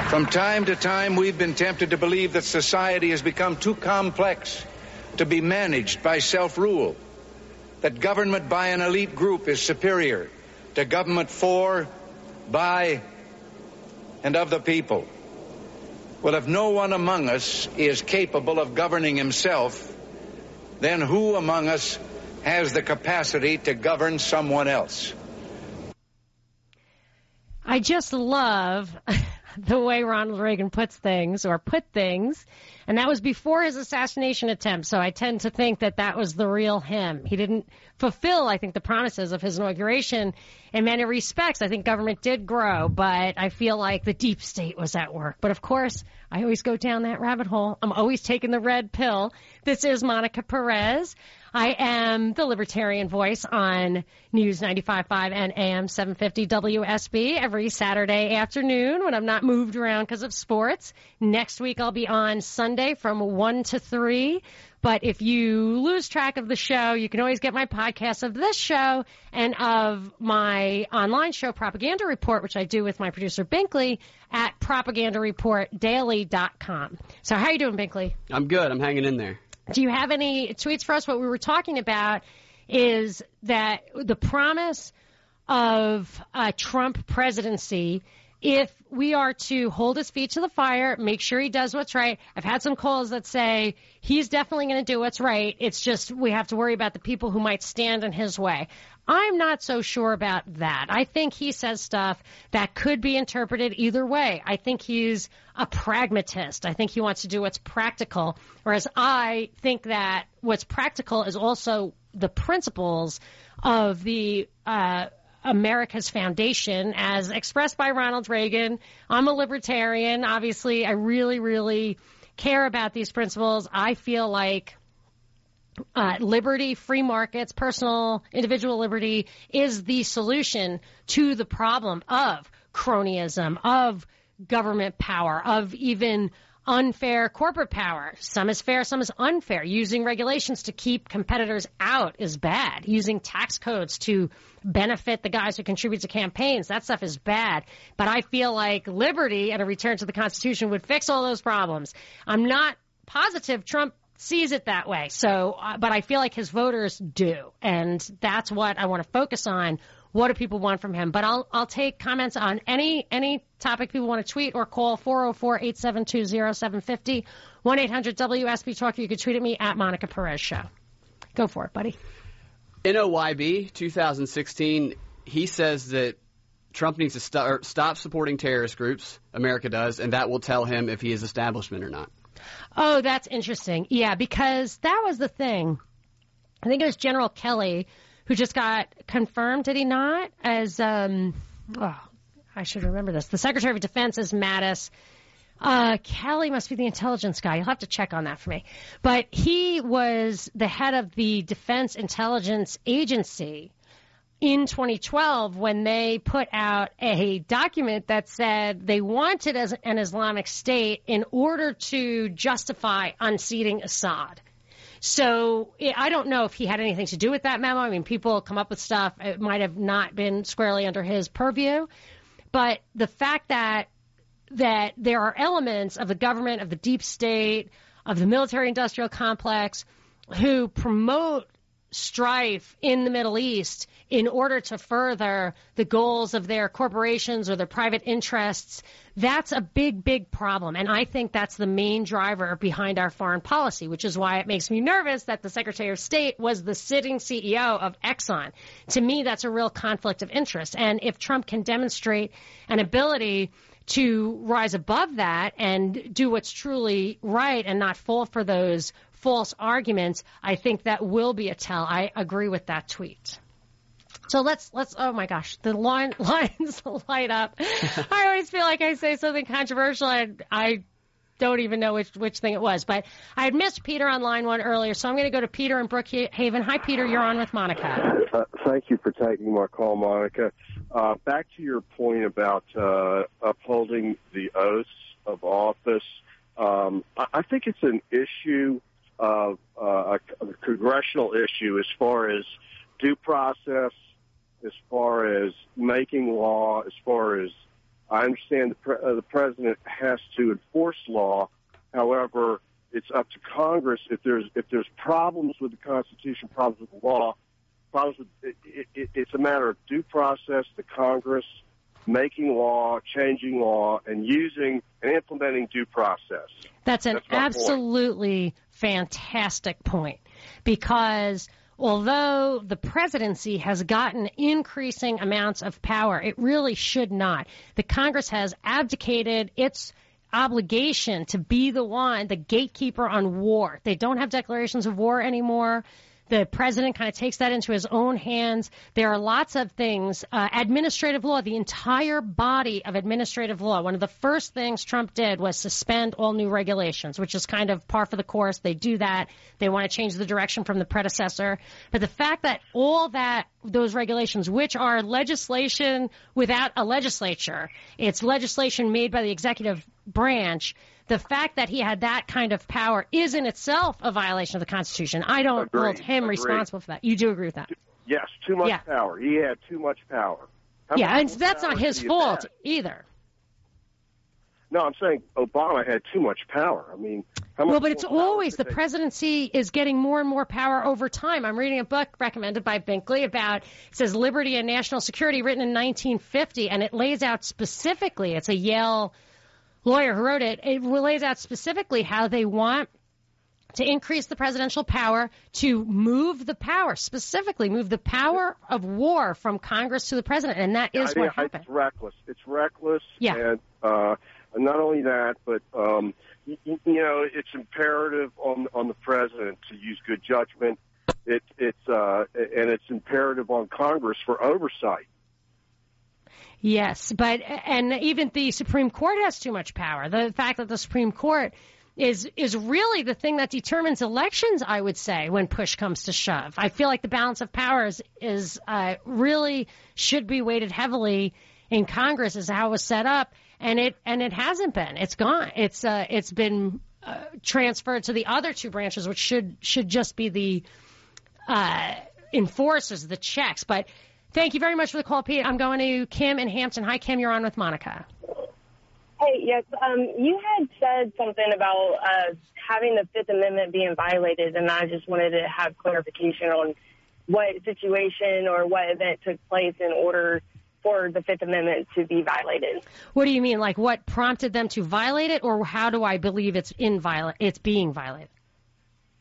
From time to time, we've been tempted to believe that society has become too complex to be managed by self rule that government by an elite group is superior to government for, by, and of the people. Well, if no one among us is capable of governing himself, then who among us has the capacity to govern someone else? I just love the way Ronald Reagan puts things or put things. And that was before his assassination attempt. So I tend to think that that was the real him. He didn't fulfill, I think, the promises of his inauguration in many respects. I think government did grow, but I feel like the deep state was at work. But of course, I always go down that rabbit hole. I'm always taking the red pill. This is Monica Perez. I am the Libertarian Voice on News 95.5 and AM 750 WSB every Saturday afternoon when I'm not moved around because of sports. Next week I'll be on Sunday from 1 to 3. But if you lose track of the show, you can always get my podcast of this show and of my online show, Propaganda Report, which I do with my producer Binkley at propagandareportdaily.com. So how are you doing, Binkley? I'm good. I'm hanging in there. Do you have any tweets for us? What we were talking about is that the promise of a Trump presidency if we are to hold his feet to the fire, make sure he does what's right. I've had some calls that say he's definitely going to do what's right. It's just we have to worry about the people who might stand in his way. I'm not so sure about that. I think he says stuff that could be interpreted either way. I think he's a pragmatist. I think he wants to do what's practical, whereas I think that what's practical is also the principles of the uh, America's foundation as expressed by Ronald Reagan. I'm a libertarian. Obviously, I really, really care about these principles. I feel like uh, liberty, free markets, personal, individual liberty is the solution to the problem of cronyism, of government power, of even unfair corporate power. Some is fair, some is unfair. Using regulations to keep competitors out is bad. Using tax codes to benefit the guys who contribute to campaigns, that stuff is bad. But I feel like liberty and a return to the Constitution would fix all those problems. I'm not positive Trump sees it that way. So, uh, but I feel like his voters do. And that's what I want to focus on what do people want from him? But I'll I'll take comments on any any topic people want to tweet or call 404-872-0750 1-800-WSB Talk. You can tweet at me at Monica Perez Show. Go for it, buddy. NOYB 2016. He says that Trump needs to st- stop supporting terrorist groups. America does, and that will tell him if he is establishment or not. Oh, that's interesting. Yeah, because that was the thing. I think it was General Kelly who just got confirmed, did he not? As, um, oh, I should remember this. The Secretary of Defense is Mattis. Uh, Kelly must be the intelligence guy. You'll have to check on that for me. But he was the head of the Defense Intelligence Agency in 2012 when they put out a document that said they wanted as an Islamic State in order to justify unseating Assad. So eh, I don't know if he had anything to do with that memo. I mean, people come up with stuff. It might have not been squarely under his purview. But the fact that that there are elements of the government, of the deep state, of the military industrial complex who promote strife in the Middle East in order to further the goals of their corporations or their private interests, that's a big, big problem. And I think that's the main driver behind our foreign policy, which is why it makes me nervous that the Secretary of State was the sitting CEO of Exxon. To me, that's a real conflict of interest. And if Trump can demonstrate an ability to rise above that and do what's truly right and not fall for those false arguments, I think that will be a tell. I agree with that tweet. So let's let's oh my gosh, the line, lines light up. I always feel like I say something controversial and I don't even know which which thing it was. But I had missed Peter on line one earlier, so I'm going to go to Peter in Brookhaven. Hi, Peter. You're on with Monica. Uh, thank you for taking my call, Monica. Uh, back to your point about uh, upholding the oaths of office. Um, I, I think it's an issue of uh, a, congressional issue as far as due process, as far as making law, as far as I understand the, pre- uh, the president has to enforce law. However, it's up to Congress if there's if there's problems with the Constitution, problems with the law, problems with it, it, it's a matter of due process. The Congress making law, changing law, and using and implementing due process. That's an That's absolutely point. Fantastic point because although the presidency has gotten increasing amounts of power, it really should not. The Congress has abdicated its obligation to be the one, the gatekeeper on war. They don't have declarations of war anymore. The president kind of takes that into his own hands. There are lots of things. Uh, administrative law, the entire body of administrative law. One of the first things Trump did was suspend all new regulations, which is kind of par for the course. They do that. They want to change the direction from the predecessor. But the fact that all that, those regulations, which are legislation without a legislature, it's legislation made by the executive branch, the fact that he had that kind of power is in itself a violation of the Constitution. I don't Agreed. hold him Agreed. responsible for that. You do agree with that? Yes, too much Yeah. power. He had too much power. How yeah, and that's not his fault have? either. No, I'm saying Obama had too much power. I mean, how much Well, but it's always the they- presidency is getting more and more power over time. I'm reading a book recommended by Binkley about says Liberty and National Security, written in 1950, and it lays out specifically. It's a Yale lawyer who wrote it. It lays out specifically how they want to increase the presidential power to move the power, specifically move the power of war from Congress to the president, and that is I what happened. It's reckless. It's reckless. Yeah. And uh, not only that, but um, you, you know, it's imperative on on the president to use good judgment. It, it's uh, and it's imperative on Congress for oversight. Yes, but and even the Supreme Court has too much power. The fact that the Supreme Court is is really the thing that determines elections. I would say when push comes to shove, I feel like the balance of powers is uh, really should be weighted heavily in Congress as how it was set up, and it and it hasn't been. It's gone. It's uh, it's been uh, transferred to the other two branches, which should should just be the uh, enforcers, the checks. But thank you very much for the call, Pete. I'm going to Kim in Hampton. Hi, Kim. You're on with Monica. Hey, yes. Um, you had said something about uh, having the Fifth Amendment being violated, and I just wanted to have clarification on what situation or what event took place in order for the Fifth Amendment to be violated. What do you mean? Like what prompted them to violate it, or how do I believe it's in viola- It's being violated.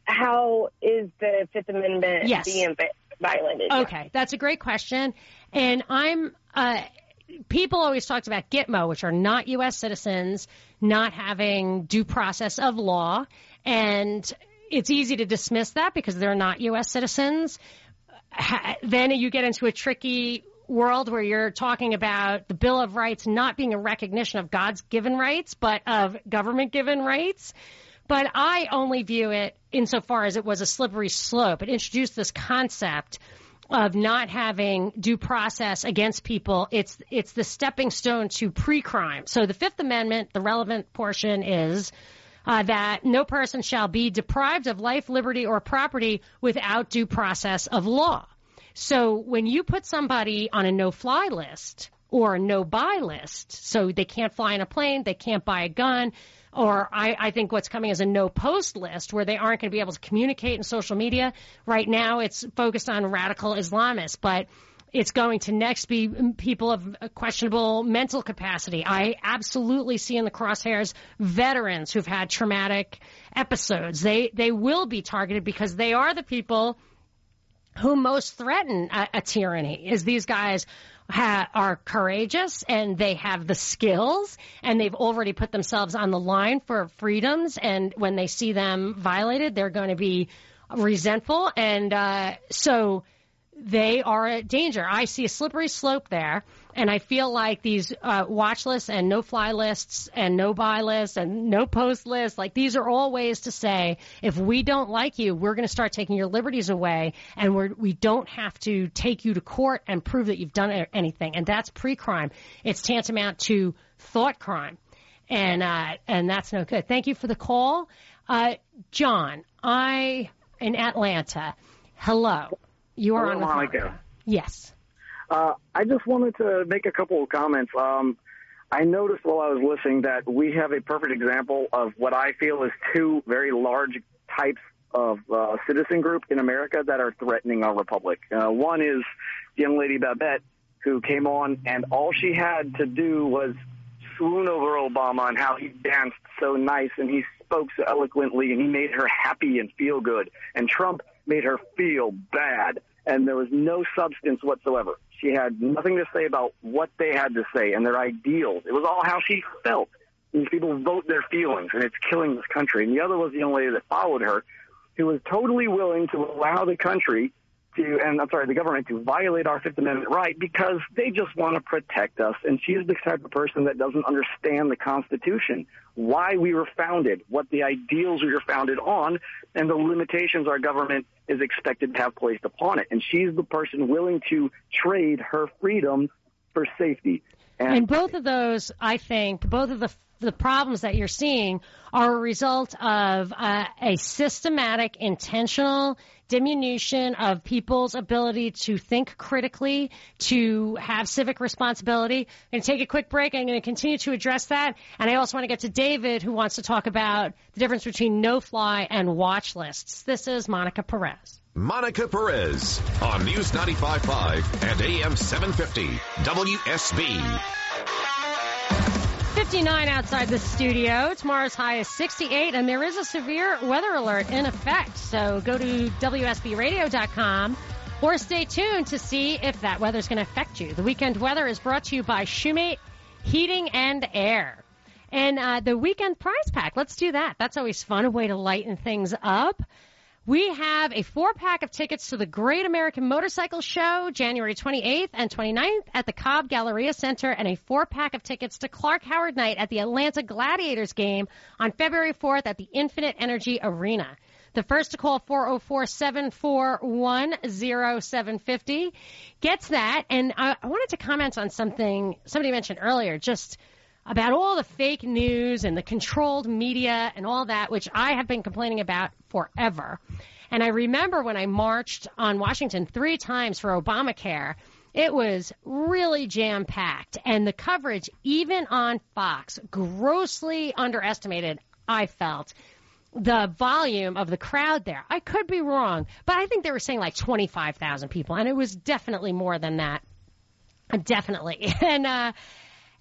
How is the Fifth Amendment Yes. being vi- violated? Okay, that's a great question, and I'm. Uh, people always talked about Gitmo, which are not U.S. citizens, not having due process of law, and it's easy to dismiss that because they're not U.S. citizens. Then you get into a tricky world where you're talking about the Bill of Rights not being a recognition of God's given rights, but of government given rights. But I only view it insofar as it was a slippery slope. It introduced this concept of not having due process against people. It's it's the stepping stone to pre-crime. So the Fifth Amendment, the relevant portion is uh, that no person shall be deprived of life, liberty, or property without due process of law. So when you put somebody on a no-fly list or a no-buy list, so they can't fly in a plane, they can't buy a gun, or I, I think what's coming is a no-post list where they aren't going to be able to communicate in social media. Right now, it's focused on radical Islamists, but it's going to next be people of questionable mental capacity. I absolutely see in the crosshairs veterans who've had traumatic episodes. They they will be targeted because they are the people who most threaten a, a tyranny. Is these guys ha- are courageous and they have the skills and they've already put themselves on the line for freedoms. And when they see them violated, they're going to be resentful. And uh, so they are a danger. I see a slippery slope there, and I feel like these uh, watch lists and no fly lists and no buy lists and no post lists, like these are all ways to say if we don't like you, we're going to start taking your liberties away, and we're, we don't have to take you to court and prove that you've done anything, and that's pre-crime. It's tantamount to thought crime, and uh, and that's no good. Thank you for the call, uh, John. I in Atlanta. Hello. You are Hello, on Monica. Yes. Uh, I just wanted to make a couple of comments. Um, I noticed while I was listening that we have a perfect example of what I feel is two very large types of uh, citizen group in America that are threatening our republic. Uh, one is young lady Babette, who came on, and all she had to do was swoon over Obama and how he danced so nice and he spoke so eloquently and he made her happy and feel good. And Trump made her feel bad, and there was no substance whatsoever. She had nothing to say about what they had to say and their ideals. It was all how she felt. These people vote their feelings, and it's killing this country. And the other was the young lady that followed her, who was totally willing to allow the country to, and I'm sorry, the government to violate our Fifth Amendment right because they just want to protect us. And she's the type of person that doesn't understand the Constitution, why we were founded, what the ideals we were founded on, and the limitations our government is expected to have placed upon it. And she's the person willing to trade her freedom for safety. And, both of those, I think, both of the the problems that you're seeing are a result of uh, a systematic, intentional diminution of people's ability to think critically, to have civic responsibility. I'm going to take a quick break. I'm going to continue to address that. And I also want to get to David, who wants to talk about the difference between no fly and watch lists. This is Monica Perez. Monica Perez on News 95.5 and AM 750 WSB. 59 outside the studio. Tomorrow's high is 68, and there is a severe weather alert in effect. So go to WSBRadio.com or stay tuned to see if that weather's going to affect you. The weekend weather is brought to you by Shoemate Heating and Air. And uh, the weekend prize pack, let's do that. That's always fun, a way to lighten things up. We have a four pack of tickets to the Great American Motorcycle Show, January 28th and 29th at the Cobb Galleria Center, and a four pack of tickets to Clark Howard Night at the Atlanta Gladiators game on February 4th at the Infinite Energy Arena. The first to call 404-741-0750 gets that. And I, I wanted to comment on something somebody mentioned earlier, just about all the fake news and the controlled media and all that, which I have been complaining about forever. And I remember when I marched on Washington three times for Obamacare, it was really jam packed. And the coverage, even on Fox, grossly underestimated, I felt the volume of the crowd there. I could be wrong, but I think they were saying like 25,000 people, and it was definitely more than that. Definitely. And, uh,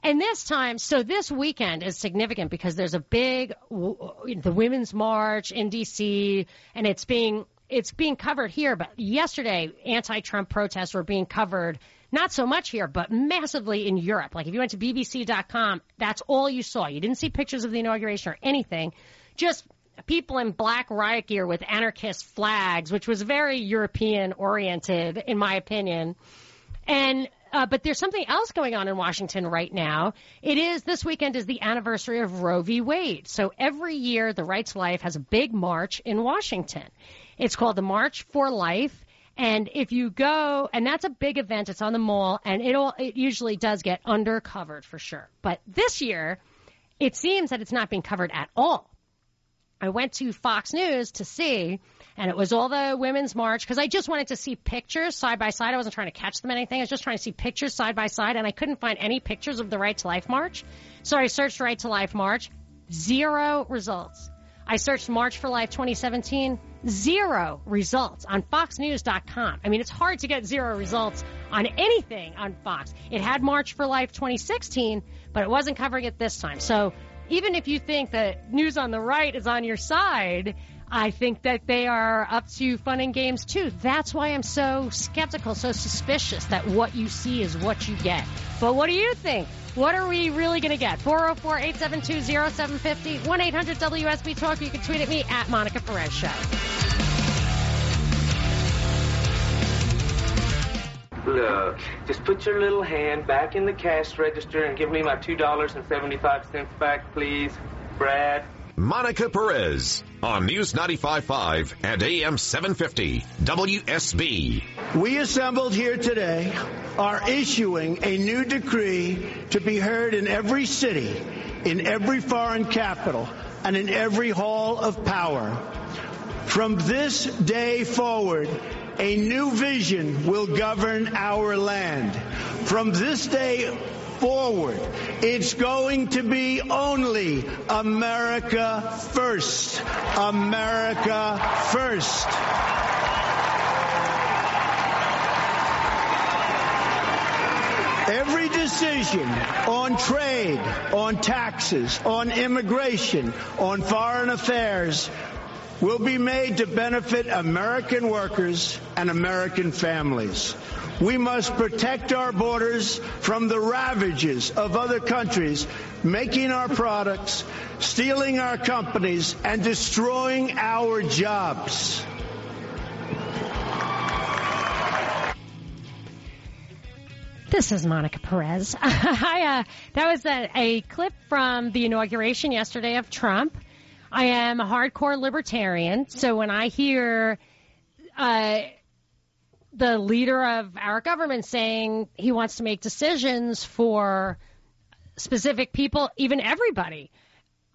and this time, so this weekend is significant because there's a big, the Women's March in D.C., and it's being, it's being covered here, but yesterday, anti-Trump protests were being covered not so much here, but massively in Europe. Like if you went to BBC.com, that's all you saw. You didn't see pictures of the inauguration or anything. Just people in black riot gear with anarchist flags, which was very European oriented, in my opinion. And uh, but there's something else going on in Washington right now. It is this weekend is the anniversary of Roe v. Wade. So every year, the Right to Life has a big march in Washington. It's called the March for Life. And if you go, and that's a big event, it's on the mall, and it'll, it usually does get undercovered for sure. But this year, it seems that it's not being covered at all. I went to Fox News to see, and it was all the women's march because I just wanted to see pictures side by side. I wasn't trying to catch them anything. I was just trying to see pictures side by side, and I couldn't find any pictures of the Right to Life march. So I searched Right to Life march, zero results. I searched March for Life 2017, zero results on FoxNews.com. I mean, it's hard to get zero results on anything on Fox. It had March for Life 2016, but it wasn't covering it this time. So even if you think that news on the right is on your side, I think that they are up to fun and games too. That's why I'm so skeptical, so suspicious that what you see is what you get. But what do you think? What are we really going to get? 404 872 0750 1 800 WSB Talk. You can tweet at me at Monica Perez Show. Look, just put your little hand back in the cash register and give me my $2.75 back, please. Brad. Monica Perez on News 95.5 and AM 750 WSB. We assembled here today are issuing a new decree to be heard in every city, in every foreign capital, and in every hall of power. From this day forward, a new vision will govern our land. From this day forward, it's going to be only America first. America first. Every decision on trade, on taxes, on immigration, on foreign affairs will be made to benefit American workers and American families. We must protect our borders from the ravages of other countries making our products, stealing our companies, and destroying our jobs. This is Monica Perez. I, uh, that was a, a clip from the inauguration yesterday of Trump. I am a hardcore libertarian, so when I hear uh, the leader of our government saying he wants to make decisions for specific people, even everybody,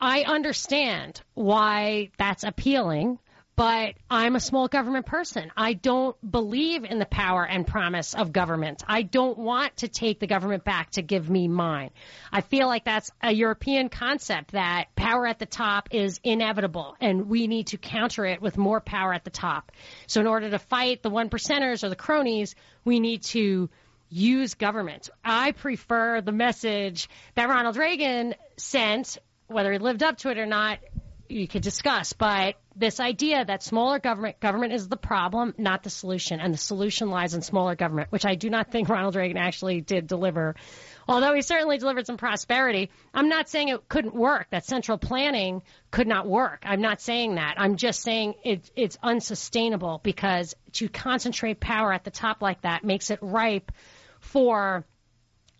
I understand why that's appealing but I'm a small government person. I don't believe in the power and promise of government. I don't want to take the government back to give me mine. I feel like that's a European concept that power at the top is inevitable and we need to counter it with more power at the top. So in order to fight the one percenters or the cronies, we need to use government. I prefer the message that Ronald Reagan sent, whether he lived up to it or not, you could discuss, but this idea that smaller government government is the problem, not the solution, and the solution lies in smaller government, which I do not think Ronald Reagan actually did deliver although he certainly delivered some prosperity, I'm not saying it couldn't work, that central planning could not work. I'm not saying that. I'm just saying it, it's unsustainable because to concentrate power at the top like that makes it ripe for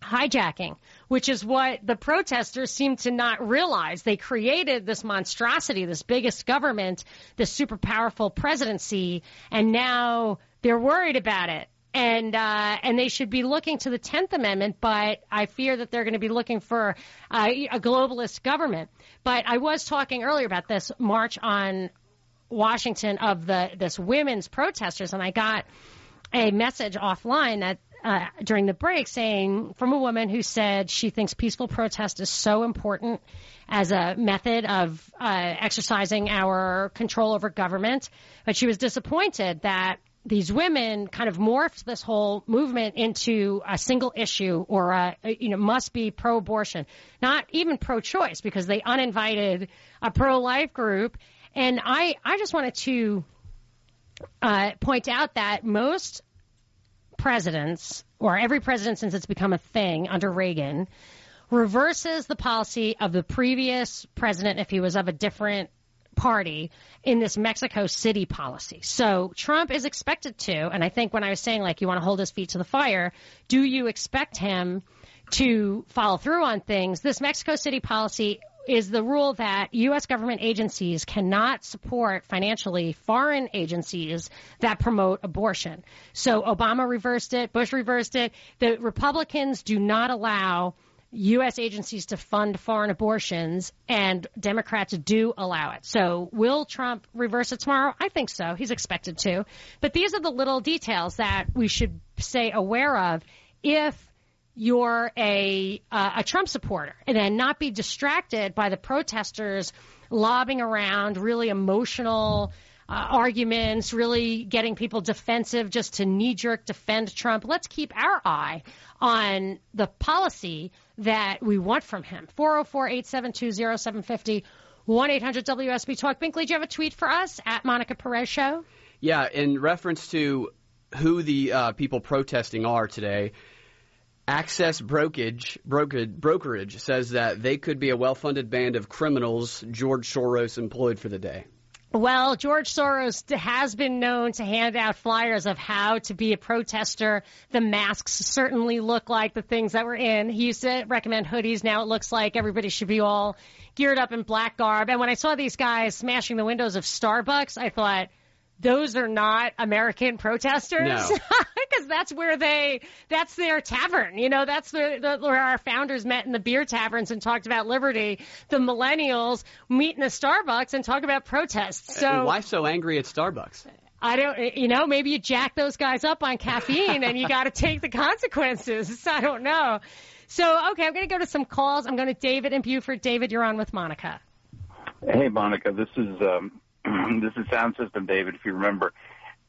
hijacking, which is what the protesters seem to not realize. They created this monstrosity, this biggest government, this super powerful presidency, and now they're worried about it. And uh, and they should be looking to the Tenth Amendment, but I fear that they're going to be looking for uh, a globalist government. But I was talking earlier about this march on Washington of the this women's protesters, and I got a message offline that uh, during the break saying from a woman who said she thinks peaceful protest is so important as a method of uh, exercising our control over government, but she was disappointed that these women kind of morphed this whole movement into a single issue or a, you know must be pro-abortion, not even pro-choice because they uninvited a pro-life group. And I I just wanted to uh, point out that most presidents, or every president since it's become a thing under Reagan, reverses the policy of the previous president if he was of a different party in this Mexico City policy. So Trump is expected to, and I think when I was saying like you want to hold his feet to the fire, do you expect him to follow through on things? This Mexico City policy is the rule that U.S. government agencies cannot support financially foreign agencies that promote abortion. So Obama reversed it, Bush reversed it. The Republicans do not allow U.S. agencies to fund foreign abortions, and Democrats do allow it. So, will Trump reverse it tomorrow? I think so. He's expected to. But these are the little details that we should stay aware of if you're a uh, a Trump supporter, and then not be distracted by the protesters lobbing around really emotional uh, arguments, really getting people defensive just to knee jerk defend Trump. Let's keep our eye on the policy that we want from him. 404 872 0750 1 800 WSB Talk. Binkley, do you have a tweet for us at Monica Perez Show? Yeah, in reference to who the uh, people protesting are today, Access Brokerage, brokerage, brokerage says that they could be a well funded band of criminals George Soros employed for the day. Well, George Soros has been known to hand out flyers of how to be a protester. The masks certainly look like the things that were in. He used to recommend hoodies. Now it looks like everybody should be all geared up in black garb. And when I saw these guys smashing the windows of Starbucks, I thought, those are not American protesters. No. Because that's where they, that's their tavern. You know, that's the, the, where our founders met in the beer taverns and talked about liberty. The millennials meet in the Starbucks and talk about protests. So why so angry at Starbucks? I don't, you know, maybe you jack those guys up on caffeine and you got to take the consequences. I don't know. So, okay, I'm going to go to some calls. I'm going to David and Buford. David, you're on with Monica. Hey, Monica. This is um, this is Sound System David, if you remember.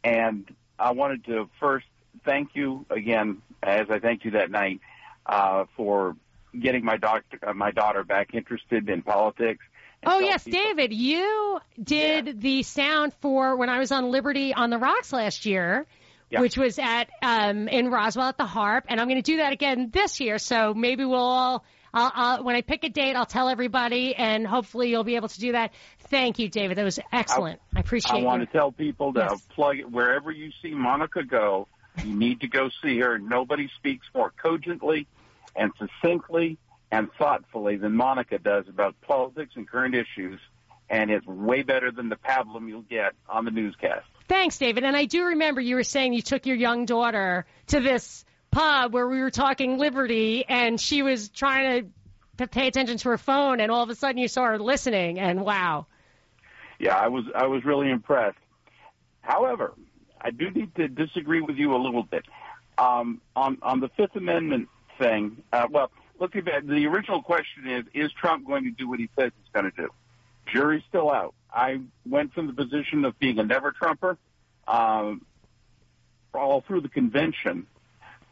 And I wanted to first thank you again, as I thank you that night, uh, for getting my doctor, uh, my daughter back interested in politics. Oh yes, people. David, you did yeah. the sound for when I was on Liberty on the Rocks last year. Yeah. Which was at um, in Roswell at the Harp, and I'm going to do that again this year. So maybe we'll all I'll, I'll, when I pick a date, I'll tell everybody, and hopefully you'll be able to do that. Thank you, David. That was excellent. I, I appreciate. I want you. to tell people to yes. plug it wherever you see Monica go. You need to go see her. Nobody speaks more cogently and succinctly and thoughtfully than Monica does about politics and current issues, and it's way better than the pablum you'll get on the newscast. Thanks, David. And I do remember you were saying you took your young daughter to this pub where we were talking liberty, and she was trying to pay attention to her phone, and all of a sudden you saw her listening, and wow. Yeah, I was I was really impressed. However, I do need to disagree with you a little bit um, on on the Fifth Amendment thing. Uh, well, look at the original question is: Is Trump going to do what he says he's going to do? Jury's still out. I went from the position of being a never Trumper um, all through the convention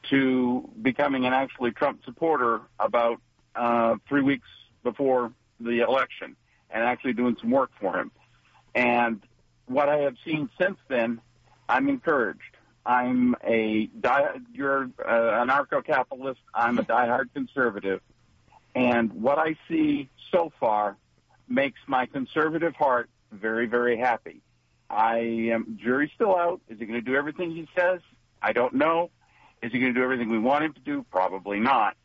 to becoming an actually Trump supporter about uh, three weeks before the election and actually doing some work for him. And what I have seen since then, I'm encouraged. I'm a die, you're uh, anarcho-capitalist. I'm a diehard conservative, and what I see so far makes my conservative heart very, very happy. I am jury's still out. Is he going to do everything he says? I don't know. Is he going to do everything we want him to do? Probably not.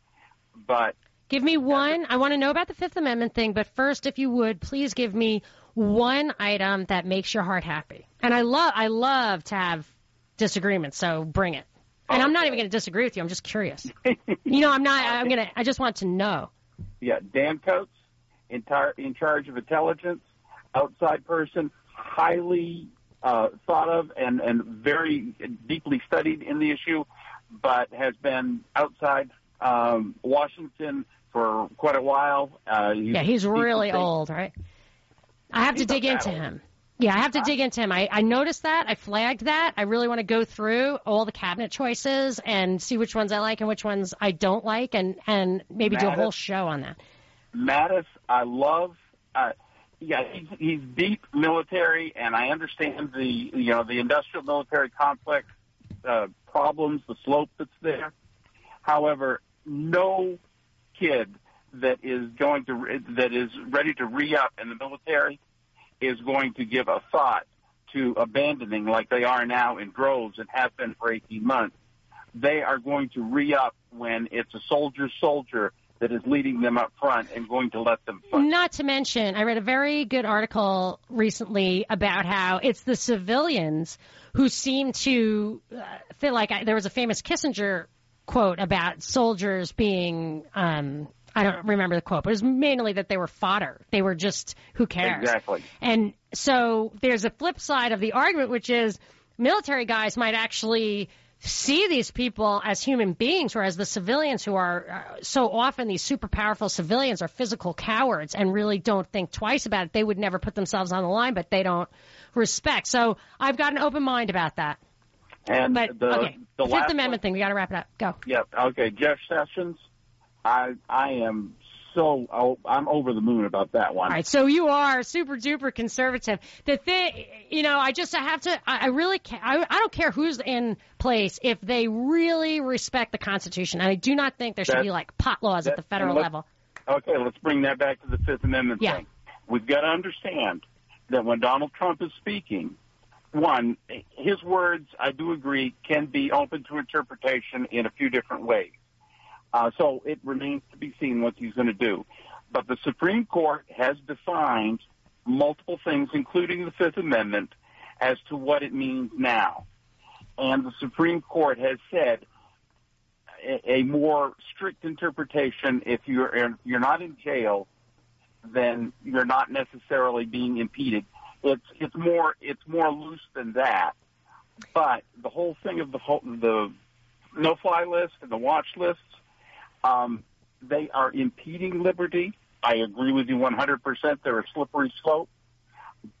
But Give me one. I want to know about the Fifth Amendment thing, but first, if you would, please give me one item that makes your heart happy. And I love, I love to have disagreements, so bring it. And I'm not even going to disagree with you. I'm just curious. you know, I'm not. I'm gonna. I just want to know. yeah, Dan Coats, in, tar- in charge of intelligence, outside person, highly uh, thought of and, and very deeply studied in the issue, but has been outside um, Washington for quite a while. Uh, Yeah, he's really old, right? I have to dig into battle. him. Yeah, I have to dig into him. I, I noticed that. I flagged that. I really want to go through all the cabinet choices and see which ones I like and which ones I don't like, and and maybe do a whole show on that. Mattis, I love. Uh, yeah, he's, he's deep military, and I understand the you know the industrial military complex uh, problems, the slope that's there. However, no kid that is going to that is ready to re up in the military is going to give a thought to abandoning like they are now in droves and have been for 18 months. They are going to re up when it's a soldier soldier that is leading them up front and going to let them fight. Not to mention, I read a very good article recently about how it's the civilians who seem to uh, feel like I, there was a famous Kissinger quote about soldiers being. Um, I don't remember the quote, but it was mainly that they were fodder. They were just who cares. Exactly. And so there's a flip side of the argument, which is military guys might actually see these people as human beings, whereas the civilians who are uh, so often these super powerful civilians are physical cowards and really don't think twice about it. They would never put themselves on the line, but they don't respect. So I've got an open mind about that. And But the, okay, the Fifth Amendment thing, we got to wrap it up. Go. Yeah. Okay. Jeff Sessions. I I am so oh, I'm over the moon about that one. All right, so you are super duper conservative. The thing, you know, I just I have to. I, I really, ca- I, I don't care who's in place if they really respect the Constitution. And I do not think there should That- be like pot laws at the federal level. Okay, let's bring that back to the Fifth Amendment Yeah. thing. We've got to understand that when Donald Trump is speaking, one, his words, I do agree, can be open to interpretation in a few different ways. Uh, so it remains to be seen what he's going to do. But the Supreme Court has defined multiple things, including the Fifth Amendment, as to what it means now. And the Supreme Court has said a, a more strict interpretation if you're if you're not in jail, then you're not necessarily being impeded. It's it's more it's more loose than that. But the whole thing of the whole, the no fly list and the watch lists, um, they are impeding liberty. I agree with you 100%. They're a slippery slope,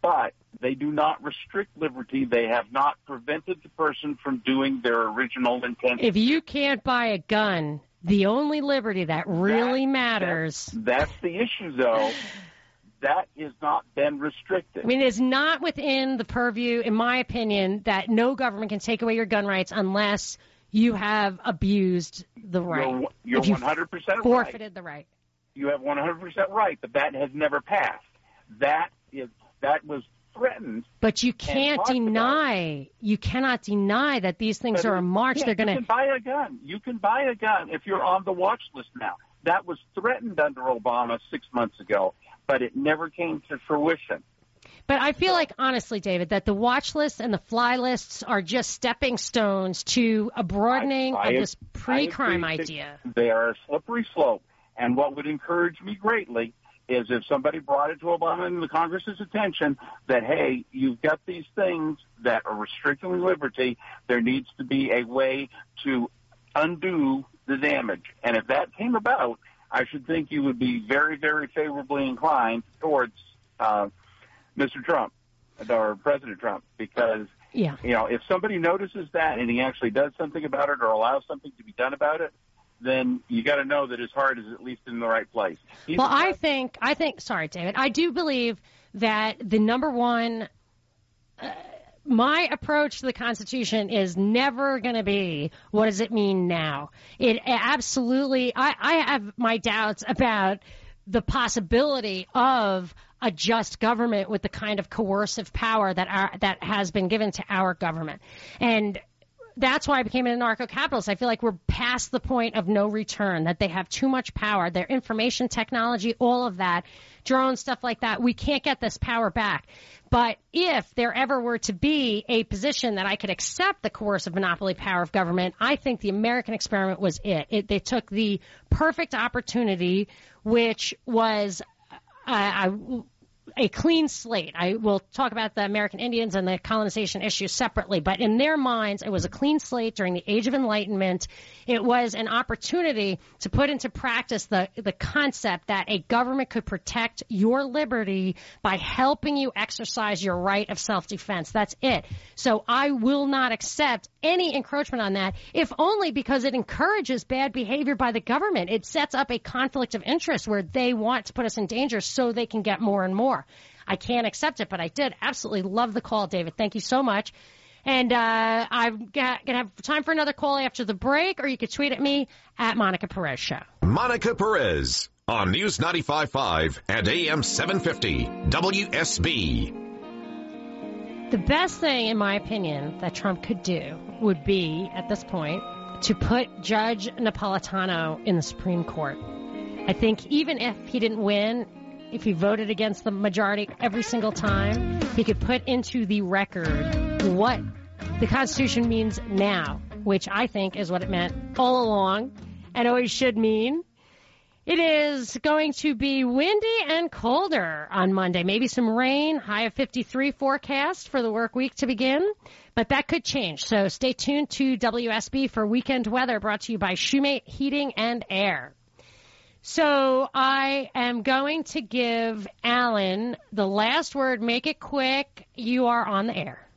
but they do not restrict liberty. They have not prevented the person from doing their original intent. If you can't buy a gun, the only liberty that really matters. That's the issue, though. That has not been restricted. I mean, it's not within the purview, in my opinion, that no government can take away your gun rights unless you have abused the right. You're, you're 100% right. forfeited the right. You have 100% right, but that has never passed. That is that was threatened. But you can't deny, you cannot deny that these things But are a march. They're going You to. can buy a gun. You can buy a gun if you're on the watch list now. That was threatened under Obama six months ago, but it never came to fruition. But I feel like, honestly, David, that the watch lists and the fly lists are just stepping stones to a broadening I- of this pre-crime idea. They are a slippery slope. And what would encourage me greatly is if somebody brought it to Obama and the Congress's attention that, hey, you've got these things that are restricting liberty. There needs to be a way to undo the damage. And if that came about, I should think you would be very, very favorably inclined towards uh, Mr. Trump or President Trump because Yeah. you know, if somebody notices that and he actually does something about it or allows something to be done about it, then you got to know that his heart is at least in the right place. He's Well, I think, I think, sorry, David, I do believe that the number one my approach to the Constitution is never going to be what does it mean now. It absolutely. I, I have my doubts about the possibility of a just government with the kind of coercive power that our, that has been given to our government. And that's why I became an anarcho-capitalist. I feel like we're past the point of no return, that they have too much power. Their information technology, all of that, drones, stuff like that, we can't get this power back. But if there ever were to be a position that I could accept the coercive monopoly power of government, I think the American experiment was it. it they took the perfect opportunity, which was uh, a clean slate. I will talk about the American Indians and the colonization issue separately, but in their minds, it was a clean slate during the Age of Enlightenment. It was an opportunity to put into practice the, the concept that a government could protect your liberty by helping you exercise your right of self defense. That's it. So I will not accept any encroachment on that, if only because it encourages bad behavior by the government. It sets up a conflict of interest where they want to put us in danger so they can get more and more. I can't accept it, but I did absolutely love the call, David. Thank you so much. And uh, I'm going to have time for another call after the break, or you could tweet at me at Monica Perez Show. Monica Perez on News 95.5 and AM 750 WSB. The best thing, in my opinion, that Trump could do would be, at this point, to put Judge Napolitano in the Supreme Court. I think even if he didn't win, if he voted against the majority every single time, he could put into the record what the Constitution means now, which I think is what it meant all along and always should mean. It is going to be windy and colder on Monday. Maybe some rain, high of 53 forecast for the work week to begin, but that could change. So stay tuned to WSB for weekend weather brought to you by Shoemate Heating and Air. So I am going to give Alan the last word. Make it quick. You are on the air.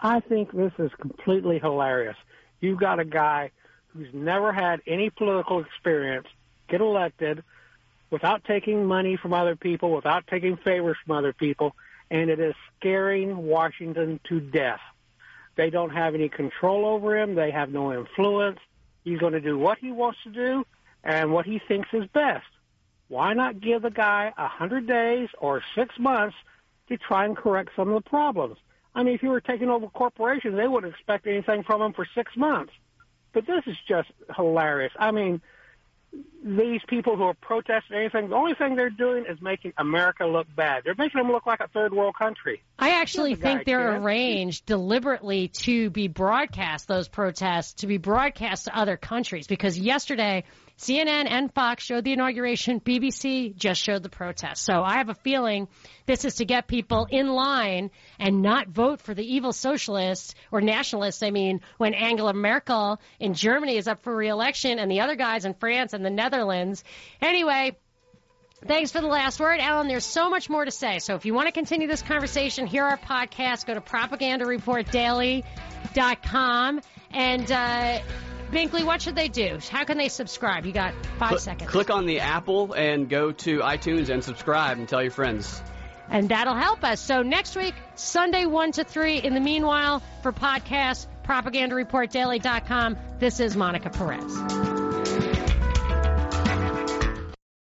I think this is completely hilarious. You've got a guy who's never had any political experience get elected without taking money from other people, without taking favors from other people, and it is scaring Washington to death. They don't have any control over him. They have no influence. He's going to do what he wants to do and what he thinks is best. Why not give the guy a hundred days or six months to try and correct some of the problems? I mean, if you were taking over corporations, they wouldn't expect anything from him for six months. But this is just hilarious. I mean, these people who are protesting anything, the only thing they're doing is making America look bad. They're making them look like a third world country. I actually think they're arranged deliberately to be broadcast, those protests, to be broadcast to other countries. Because yesterday, CNN and Fox showed the inauguration. BBC just showed the protest. So I have a feeling this is to get people in line and not vote for the evil socialists or nationalists. I mean, when Angela Merkel in Germany is up for reelection and the other guys in France and the Netherlands. Anyway, Thanks for the last word, Alan. There's so much more to say. So if you want to continue this conversation, hear our podcast, go to propagandareportdaily.com and uh, Binkley, what should they do? How can they subscribe? You got five Cl- seconds. Click on the Apple and go to iTunes and subscribe and tell your friends. And that'll help us. So next week, Sunday 1 to 3. In the meanwhile, for podcasts, propagandareportdaily.com, this is Monica Perez.